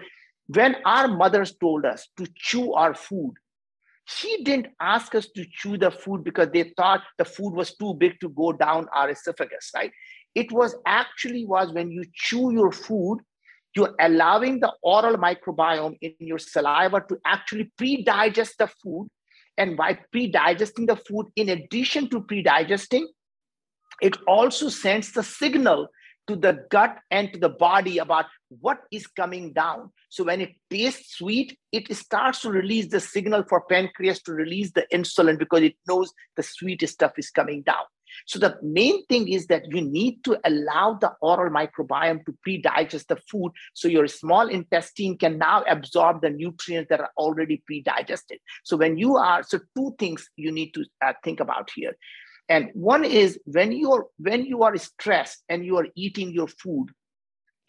when our mothers told us to chew our food, she didn't ask us to chew the food because they thought the food was too big to go down our esophagus, right? It was actually was when you chew your food, you're allowing the oral microbiome in your saliva to actually pre-digest the food. And by pre-digesting the food, in addition to pre-digesting, it also sends the signal to the gut and to the body about what is coming down. So when it tastes sweet, it starts to release the signal for pancreas to release the insulin because it knows the sweet stuff is coming down. So the main thing is that you need to allow the oral microbiome to pre-digest the food so your small intestine can now absorb the nutrients that are already pre-digested. So when you are, so two things you need to uh, think about here. And one is when you're when you are stressed and you are eating your food,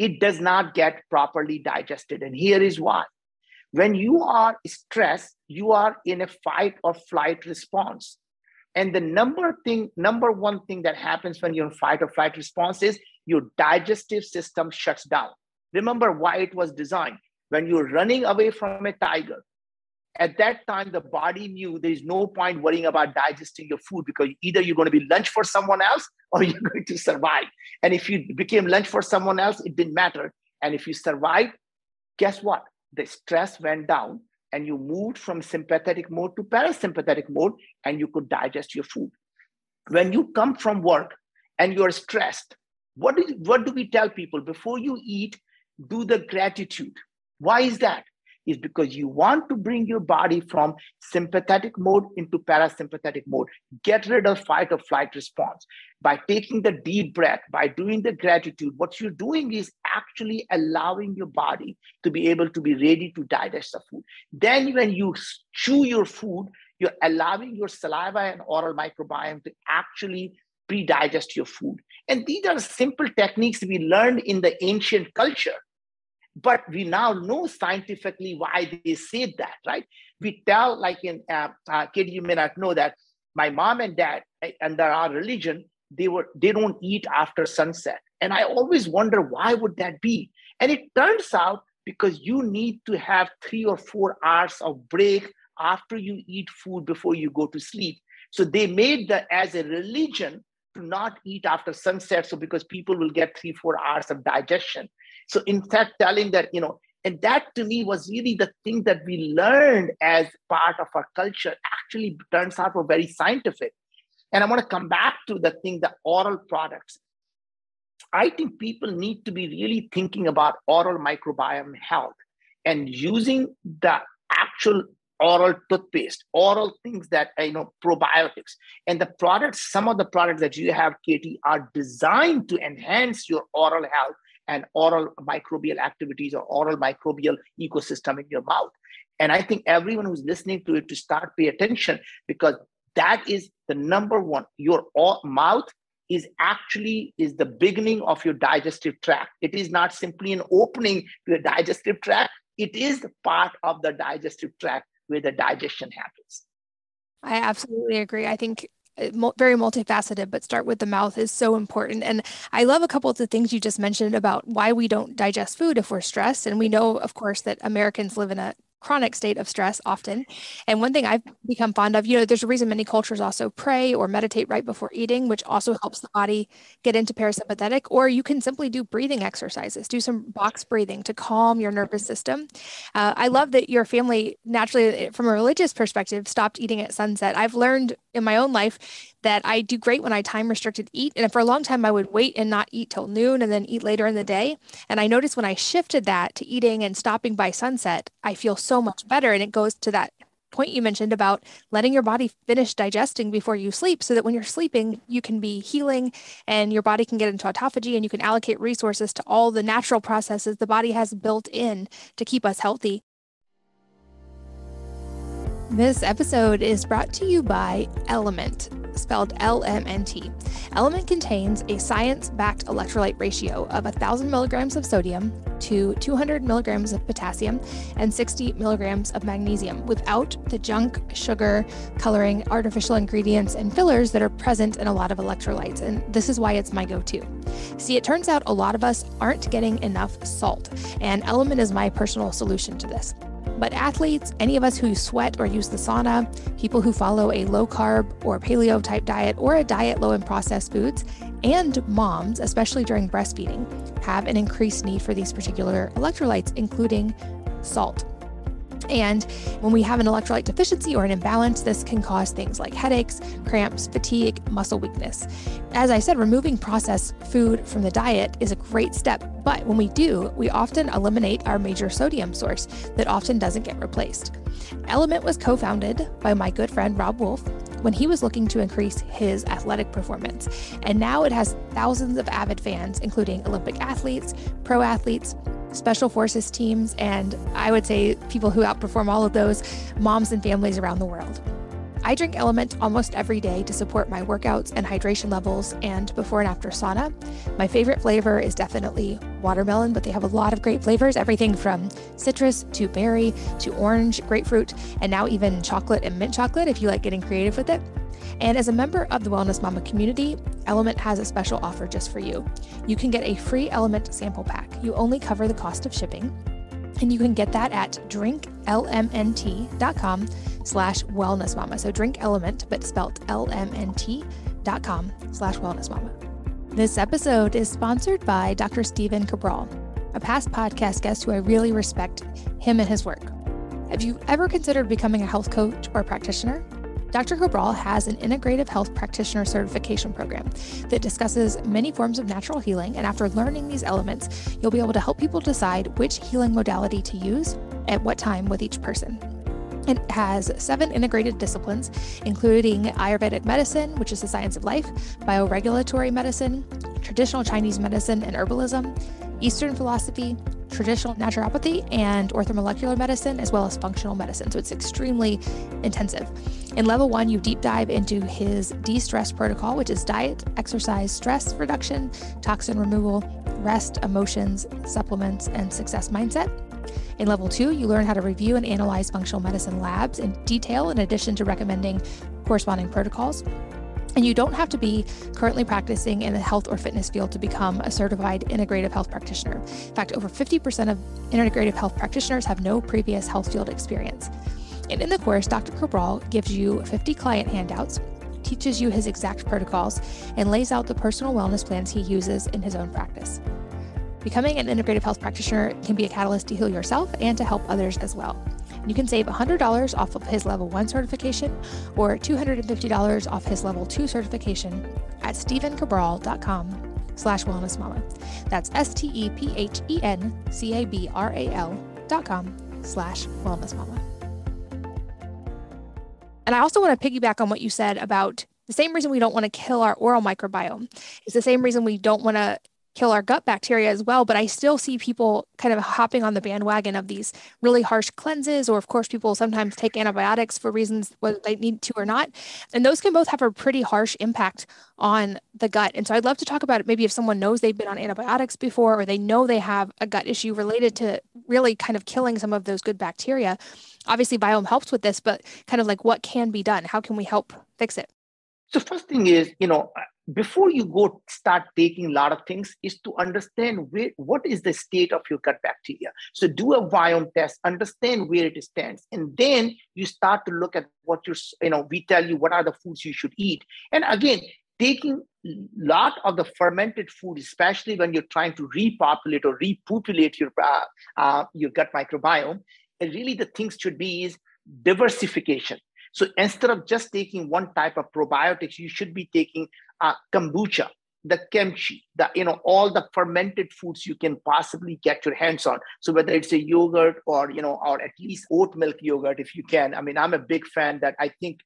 it does not get properly digested. And here is why. When you are stressed, you are in a fight or flight response. And the number thing, number one thing that happens when you're in fight or flight response is your digestive system shuts down. Remember why it was designed. When you're running away from a tiger, at that time the body knew there is no point worrying about digesting your food because either you're going to be lunch for someone else or you're going to survive. And if you became lunch for someone else it didn't matter. And if you survived guess what? The stress went down and you moved from sympathetic mode to parasympathetic mode and you could digest your food. When you come from work and you're stressed what, is, what do we tell people? Before you eat do the gratitude. Why is that is because you want to bring your body from sympathetic mode into parasympathetic mode. Get rid of fight or flight response. By taking the deep breath, by doing the gratitude, what you're doing is actually allowing your body to be able to be ready to digest the food. Then, when you chew your food, you're allowing your saliva and oral microbiome to actually pre-digest your food. And these are simple techniques we learned in the ancient culture but we now know scientifically why they said that, right? We tell, like in uh, uh, Katie, you may not know that my mom and dad, under our religion, they were they don't eat after sunset, and I always wonder why would that be? And it turns out because you need to have three or four hours of break after you eat food before you go to sleep. So they made that as a religion to not eat after sunset. So because people will get three, four hours of digestion. So in fact, telling that, you know, and that to me was really the thing that we learned as part of our culture actually turns out were very scientific. And I want to come back to the thing, the oral products. I think people need to be really thinking about oral microbiome health and using the actual oral toothpaste, oral things that you know, probiotics. And the products, some of the products that you have, Katie, are designed to enhance your oral health and oral microbial activities or oral microbial ecosystem in your mouth. And I think everyone who's listening to it to start pay attention because that is the number one. Your mouth is actually is the beginning of your digestive tract. It is not simply an opening to the digestive tract. It is part of the digestive tract where the digestion happens. I absolutely agree. I think Uh, very multifaceted, but start with the mouth is so important. And I love a couple of the things you just mentioned about why we don't digest food if we're stressed. And we know, of course, that Americans live in a chronic state of stress often. And one thing I've become fond of, you know, there's a reason many cultures also pray or meditate right before eating, which also helps the body get into parasympathetic. Or you can simply do breathing exercises, do some box breathing to calm your nervous system. Uh, I love that your family, naturally, from a religious perspective, stopped eating at sunset. I've learned in my own life that I do great when I time restricted eat. And for a long time, I would wait and not eat till noon and then eat later in the day. And I noticed when I shifted that to eating and stopping by sunset, I feel so much better. And it goes to that point you mentioned about letting your body finish digesting before you sleep so that when you're sleeping, you can be healing and your body can get into autophagy and you can allocate resources to all the natural processes the body has built in to keep us healthy. This episode is brought to you by Element, spelled LMNT. Element contains a science backed electrolyte ratio of 1,000 milligrams of sodium to 200 milligrams of potassium and 60 milligrams of magnesium without the junk, sugar, coloring, artificial ingredients, and fillers that are present in a lot of electrolytes. And this is why it's my go to. See, it turns out a lot of us aren't getting enough salt, and Element is my personal solution to this. But athletes, any of us who sweat or use the sauna, people who follow a low carb or paleo type diet or a diet low in processed foods, and moms, especially during breastfeeding, have an increased need for these particular electrolytes, including salt. And when we have an electrolyte deficiency or an imbalance, this can cause things like headaches, cramps, fatigue, muscle weakness. As I said, removing processed food from the diet is a great step, but when we do, we often eliminate our major sodium source that often doesn't get replaced. Element was co founded by my good friend Robb Wolf when he was looking to increase his athletic performance. And now it has thousands of avid fans, including Olympic athletes, pro athletes, special forces teams, and I would say people who outperform all of those, moms and families around the world. I drink Element almost every day to support my workouts and hydration levels and before and after sauna. My favorite flavor is definitely watermelon, but they have a lot of great flavors everything from citrus to berry to orange, grapefruit, and now even chocolate and mint chocolate if you like getting creative with it. And as a member of the Wellness Mama community, Element has a special offer just for you. You can get a free Element sample pack. You only cover the cost of shipping. And you can get that at drinklmnt.com slash wellness mama. So drink element, but spelt L-M-N-T dot com slash wellness mama. This episode is sponsored by Dr. Stephen Cabral, a past podcast guest who I really respect him and his work. Have you ever considered becoming a health coach or practitioner? Dr. Cabral has an integrative health practitioner certification program that discusses many forms of natural healing. And after learning these elements, you'll be able to help people decide which healing modality to use at what time with each person. It has seven integrated disciplines, including Ayurvedic medicine, which is the science of life, bioregulatory medicine, traditional Chinese medicine and herbalism, Eastern philosophy, traditional naturopathy, and orthomolecular medicine, as well as functional medicine. So it's extremely intensive. In level one, you deep dive into his de stress protocol, which is diet, exercise, stress reduction, toxin removal, rest, emotions, supplements, and success mindset. In level two, you learn how to review and analyze functional medicine labs in detail, in addition to recommending corresponding protocols. And you don't have to be currently practicing in the health or fitness field to become a certified integrative health practitioner. In fact, over 50% of integrative health practitioners have no previous health field experience. And in the course, Dr. Cabral gives you 50 client handouts, teaches you his exact protocols, and lays out the personal wellness plans he uses in his own practice. Becoming an integrative health practitioner can be a catalyst to heal yourself and to help others as well. You can save $100 off of his level 1 certification or $250 off his level 2 certification at stephencabral.com slash wellness mama. That's S-T-E-P-H-E-N-C-A-B-R-A-L dot com slash wellness mama. And I also want to piggyback on what you said about the same reason we don't want to kill our oral microbiome is the same reason we don't want to kill our gut bacteria as well. But I still see people kind of hopping on the bandwagon of these really harsh cleanses, or of course, people sometimes take antibiotics for reasons whether they need to or not. And those can both have a pretty harsh impact on the gut. And so I'd love to talk about it maybe if someone knows they've been on antibiotics before, or they know they have a gut issue related to really kind of killing some of those good bacteria. Obviously, Viome helps with this, but kind of like what can be done? How can we help fix it? So first thing is, you know, before you go start taking a lot of things is to understand where, what is the state of your gut bacteria. So do a Viome test understand where it stands and then you start to look at what you're you know we tell you what are the foods you should eat. And again taking a lot of the fermented food especially when you're trying to repopulate or repopulate your uh, uh, your gut microbiome and really the things should be is diversification. So instead of just taking one type of probiotics, you should be taking uh, kombucha, the kimchi, the you know all the fermented foods you can possibly get your hands on. So whether it's a yogurt or you know or at least oat milk yogurt, if you can. I mean, I'm a big fan that I think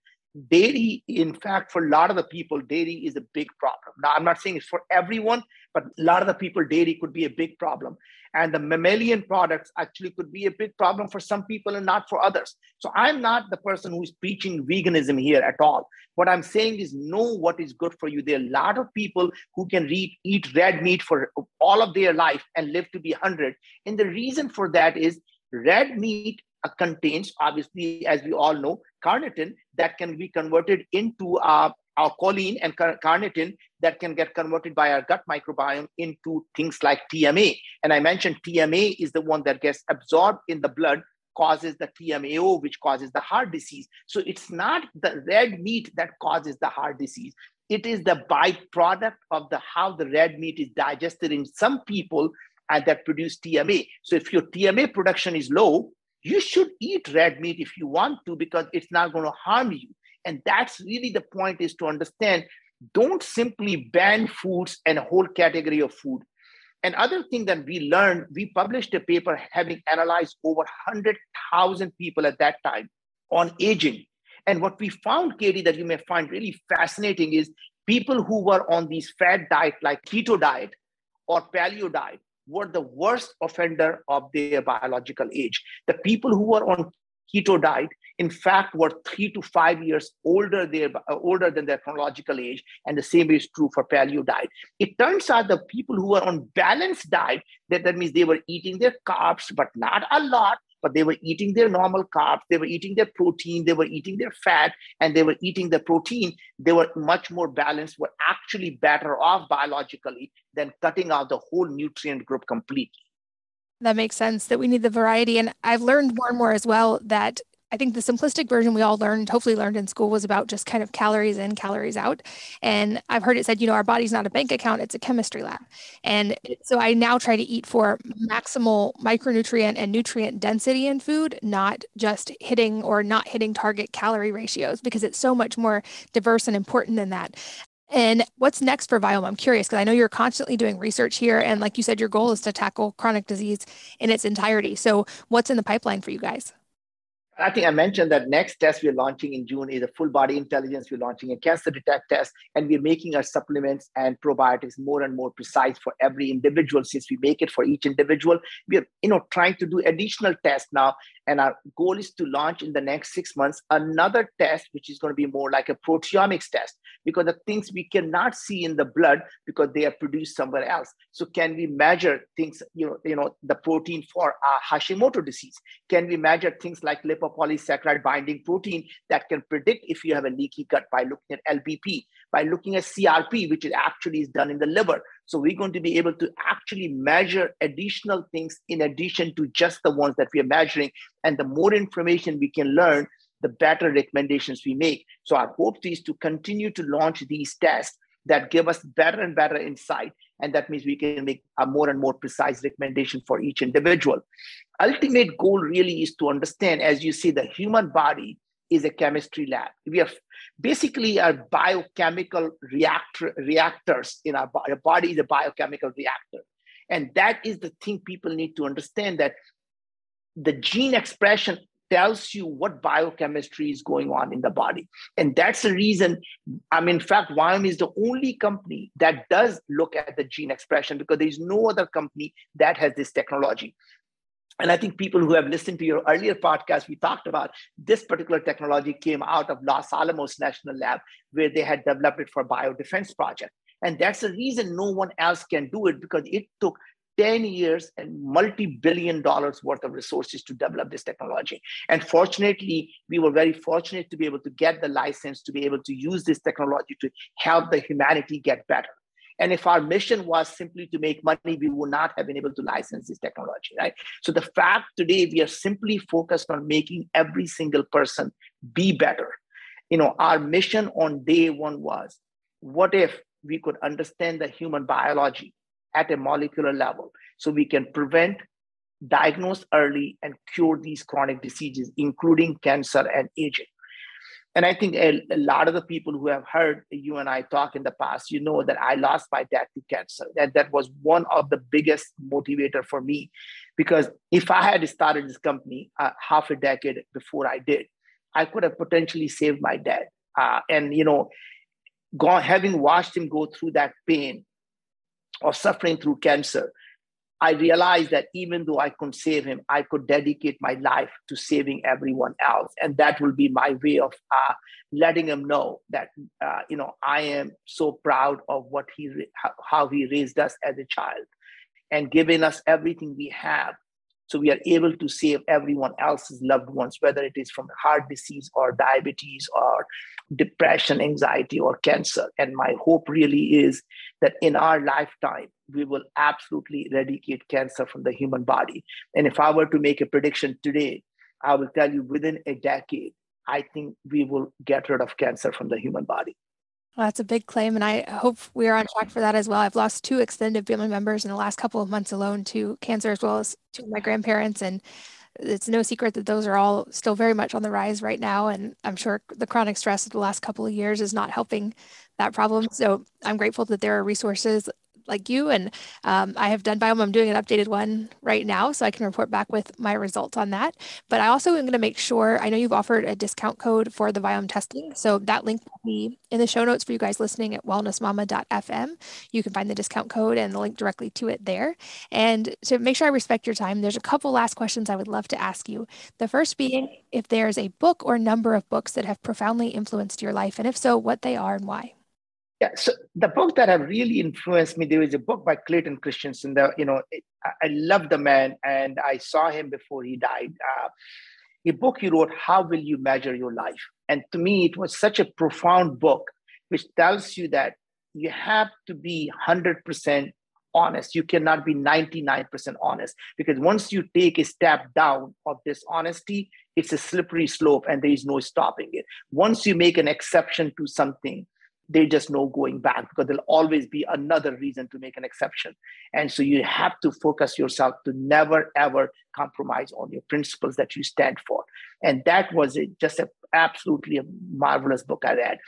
dairy in fact for a lot of the people dairy is a big problem now i'm not saying it's for everyone but a lot of the people, dairy could be a big problem. And the mammalian products actually could be a big problem for some people and not for others. So I'm not the person who's preaching veganism here at all. What I'm saying is know what is good for you. There are a lot of people who can read, eat red meat for all of their life and live to be 100. And the reason for that is red meat uh, contains, obviously, as we all know, carnitine that can be converted into uh, our choline and carnitine that can get converted by our gut microbiome into things like TMA. And I mentioned TMA is the one that gets absorbed in the blood, causes the TMAO, which causes the heart disease. So it's not the red meat that causes the heart disease. It is the byproduct of the how the red meat is digested in some people and that produce TMA. So if your TMA production is low, you should eat red meat if you want to because it's not going to harm you and that's really the point is to understand don't simply ban foods and a whole category of food. And other thing that we learned we published a paper having analyzed over 100000 people at that time on aging. And what we found katie that you may find really fascinating is people who were on these fat diet like keto diet or paleo diet were the worst offender of their biological age. The people who were on keto diet in fact were three to five years older there uh, older than their chronological age and the same is true for paleo diet. It turns out the people who were on balanced diet that, that means they were eating their carbs but not a lot but they were eating their normal carbs they were eating their protein they were eating their fat and they were eating the protein they were much more balanced were actually better off biologically than cutting out the whole nutrient group completely that makes sense that we need the variety and i've learned more and more as well that I think the simplistic version we all learned, hopefully learned in school, was about just kind of calories in, calories out. And I've heard it said, you know, our body's not a bank account, it's a chemistry lab. And so I now try to eat for maximal micronutrient and nutrient density in food, not just hitting or not hitting target calorie ratios, because it's so much more diverse and important than that. And what's next for Viome? I'm curious because I know you're constantly doing research here. And like you said, your goal is to tackle chronic disease in its entirety. So, what's in the pipeline for you guys? I think I mentioned that next test we're launching in June is a full body intelligence. We're launching a cancer detect test, and we're making our supplements and probiotics more and more precise for every individual. Since we make it for each individual, we're you know trying to do additional tests now and our goal is to launch in the next six months another test, which is going to be more like a proteomics test, because the things we cannot see in the blood because they are produced somewhere else. So can we measure things, you know, you know, the protein for Hashimoto disease? Can we measure things like lipopolysaccharide binding protein that can predict if you have a leaky gut by looking at LBP, by looking at CRP, which is actually is done in the liver? So we're going to be able to actually measure additional things in addition to just the ones that we are measuring. And the more information we can learn, the better recommendations we make. So our hope is to continue to launch these tests that give us better and better insight. And that means we can make a more and more precise recommendation for each individual. Ultimate goal really is to understand, as you see, the human body is a chemistry lab. We are basically our biochemical reactor reactors in our body. Our body is a biochemical reactor. And that is the thing people need to understand that the gene expression tells you what biochemistry is going on in the body. And that's the reason, I mean, in fact, Viome is the only company that does look at the gene expression because there's no other company that has this technology. And I think people who have listened to your earlier podcast, we talked about this particular technology came out of Los Alamos National Lab, where they had developed it for biodefense project. And that's the reason no one else can do it because it took 10 years and multi-billion dollars worth of resources to develop this technology. And fortunately, we were very fortunate to be able to get the license to be able to use this technology to help the humanity get better. And if our mission was simply to make money, we would not have been able to license this technology, right? So the fact today we are simply focused on making every single person be better. You know, our mission on day one was what if we could understand the human biology at a molecular level so we can prevent, diagnose early, and cure these chronic diseases, including cancer and aging. And I think a, a, lot of the people who have heard you and I talk in the past, you know that I lost my dad to cancer. That that was one of the biggest motivator for me, because if I had started this company uh, half a decade before I did, I could have potentially saved my dad. Uh, and you know, gone, having watched him go through that pain, or suffering through cancer, I realized that even though I couldn't save him, I could dedicate my life to saving everyone else, and that will be my way of uh, letting him know that uh, you know I am so proud of what he how he raised us as a child, and giving us everything we have. So we are able to save everyone else's loved ones whether it is from heart disease or diabetes or depression anxiety or cancer. And my hope really is that in our lifetime we will absolutely eradicate cancer from the human body and if i were to make a prediction today i will tell you within a decade i think we will get rid of cancer from the human body well, that's a big claim, and I hope we are on track for that as well. I've lost two extended family members in the last couple of months alone to cancer, as well as two of my grandparents. And it's no secret that those are all still very much on the rise right now. And I'm sure the chronic stress of the last couple of years is not helping that problem. So I'm grateful that there are resources like you. And um, I have done Viome. I'm doing an updated one right now, so I can report back with my results on that. But I also am going to make sure, I know you've offered a discount code for the Viome testing. So that link will be in the show notes for you guys listening at wellnessmama.fm. You can find the discount code and the link directly to it there. And to make sure I respect your time, there's a couple last questions I would love to ask you. The first being if there's a book or number of books that have profoundly influenced your life, and if so, what they are and why. Yeah, so the book that have really influenced me, there is a book by Clayton Christensen. The you know, I, I love the man, and I saw him before he died. Uh, a book he wrote, "How Will You Measure Your Life?" And to me, it was such a profound book, which tells you that you have to be hundred percent honest. You cannot be ninety nine percent honest because once you take a step down of this honesty, it's a slippery slope, and there is no stopping it. Once you make an exception to something there's just know going back because there'll always be another reason to make an exception. And so you have to focus yourself to never ever compromise on your principles that you stand for. And that was just a, absolutely a marvelous book I read.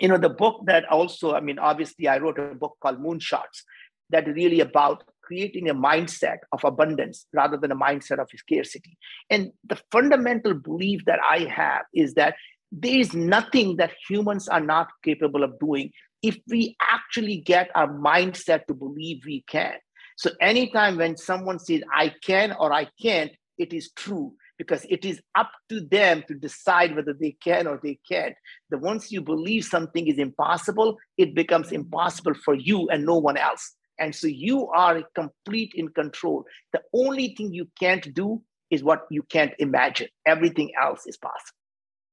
You know, the book that also, I mean, obviously, I wrote a book called Moonshots that really about creating a mindset of abundance rather than a mindset of scarcity. And the fundamental belief that I have is that there is nothing that humans are not capable of doing if we actually get our mindset to believe we can. So, anytime when someone says, I can or I can't, it is true because it is up to them to decide whether they can or they can't. The once you believe something is impossible, it becomes impossible for you and no one else. And so you are complete in control. The only thing you can't do is what you can't imagine. Everything else is possible.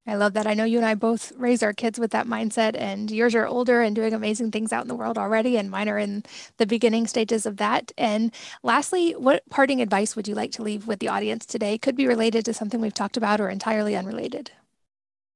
I love that. I know you and I both raise our kids with that mindset, and yours are older and doing amazing things out in the world already, and mine are in the beginning stages of that. And lastly, what parting advice would you like to leave with the audience today? Could be related to something we've talked about or entirely unrelated.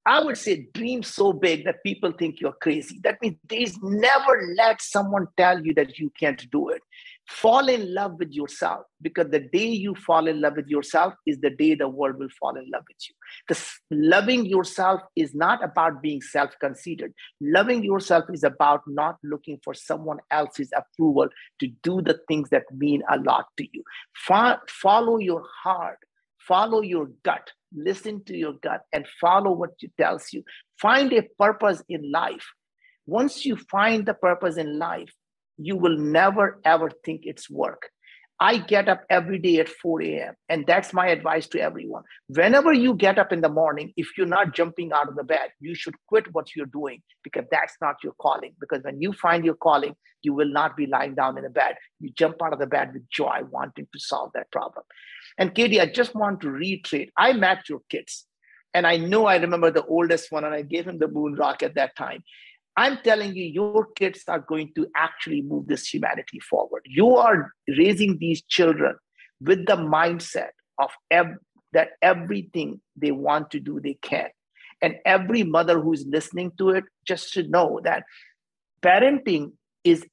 I would say dream so big that people think you're crazy. That means there's never let someone tell you that you can't do it fall in love with yourself because the day you fall in love with yourself is the day the world will fall in love with you. Because loving yourself is not about being self-conceited loving yourself is about not looking for someone else's approval to do the things that mean a lot to you. Fo- follow your heart. Follow your gut. Listen to your gut and follow what it tells you. Find a purpose in life. Once you find the purpose in life you will never ever think it's work. I get up every day at 4 a.m. And that's my advice to everyone. Whenever you get up in the morning, if you're not jumping out of the bed, you should quit what you're doing because that's not your calling. Because when you find your calling, you will not be lying down in a bed. You jump out of the bed with joy, wanting to solve that problem. And Katie, I just want to reiterate I met your kids. And I know I remember the oldest one, and I gave him the moon rock at that time. I'm telling you, your kids are going to actually move this humanity forward. You are raising these children with the mindset of ev- that everything they want to do, they can. And every mother who's listening to it just should know that parenting is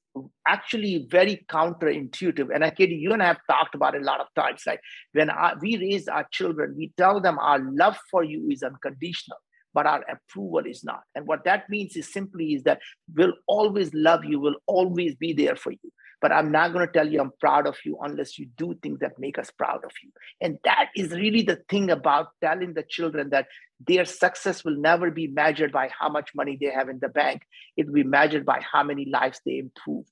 actually very counterintuitive. And I Katie, you and I have talked about it a lot of times. Like when I, we raise our children, we tell them our love for you is unconditional but our approval is not. And what that means is simply is that we'll always love you, we'll always be there for you. But I'm not going to tell you I'm proud of you unless you do things that make us proud of you. And that is really the thing about telling the children that their success will never be measured by how much money they have in the bank. It will be measured by how many lives they improve.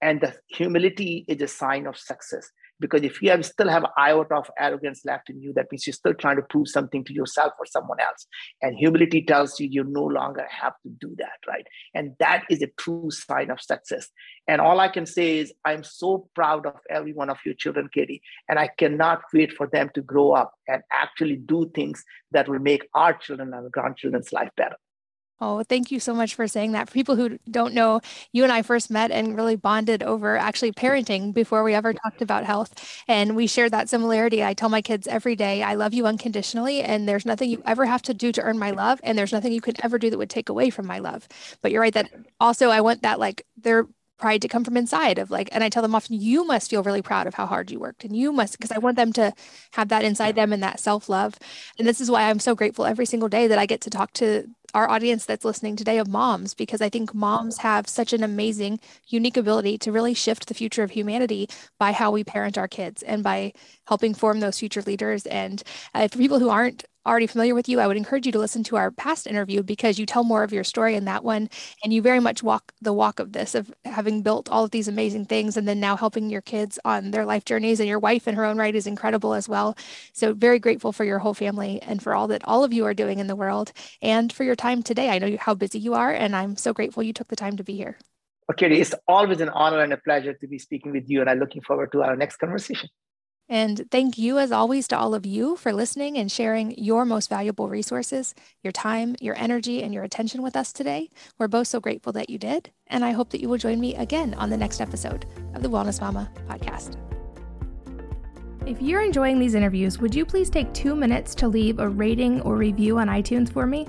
And the humility is a sign of success. Because if you have still have iota of arrogance left in you, that means you're still trying to prove something to yourself or someone else. And humility tells you you no longer have to do that, right? And that is a true sign of success. And all I can say is, I'm so proud of every one of your children, Katie, and I cannot wait for them to grow up and actually do things that will make our children and grandchildren's life better. Oh, thank you so much for saying that. For people who don't know, you and I first met and really bonded over actually parenting before we ever talked about health. And we shared that similarity. I tell my kids every day, I love you unconditionally, and there's nothing you ever have to do to earn my love, and there's nothing you could ever do that would take away from my love. But you're right that also I want that like they're pride to come from inside of like and i tell them often you must feel really proud of how hard you worked and you must because i want them to have that inside them and that self-love and this is why i'm so grateful every single day that i get to talk to our audience that's listening today of moms because I think moms have such an amazing, unique ability to really shift the future of humanity by how we parent our kids and by helping form those future leaders. And uh, for people who aren't already familiar with you, I would encourage you to listen to our past interview because you tell more of your story in that one. And you very much walk the walk of this, of having built all of these amazing things and then now helping your kids on their life journeys. And your wife in her own right is incredible as well. So, very grateful for your whole family and for all that all of you are doing in the world and for your time today. I know how busy you are, and I'm so grateful you took the time to be here. Okay, it's always an honor and a pleasure to be speaking with you, and I'm looking forward to our next conversation. And thank you, as always, to all of you for listening and sharing your most valuable resources, your time, your energy, and your attention with us today. We're both so grateful that you did. And I hope that you will join me again on the next episode of the Wellness Mama podcast. If you're enjoying these interviews, would you please take two minutes to leave a rating or review on iTunes for me?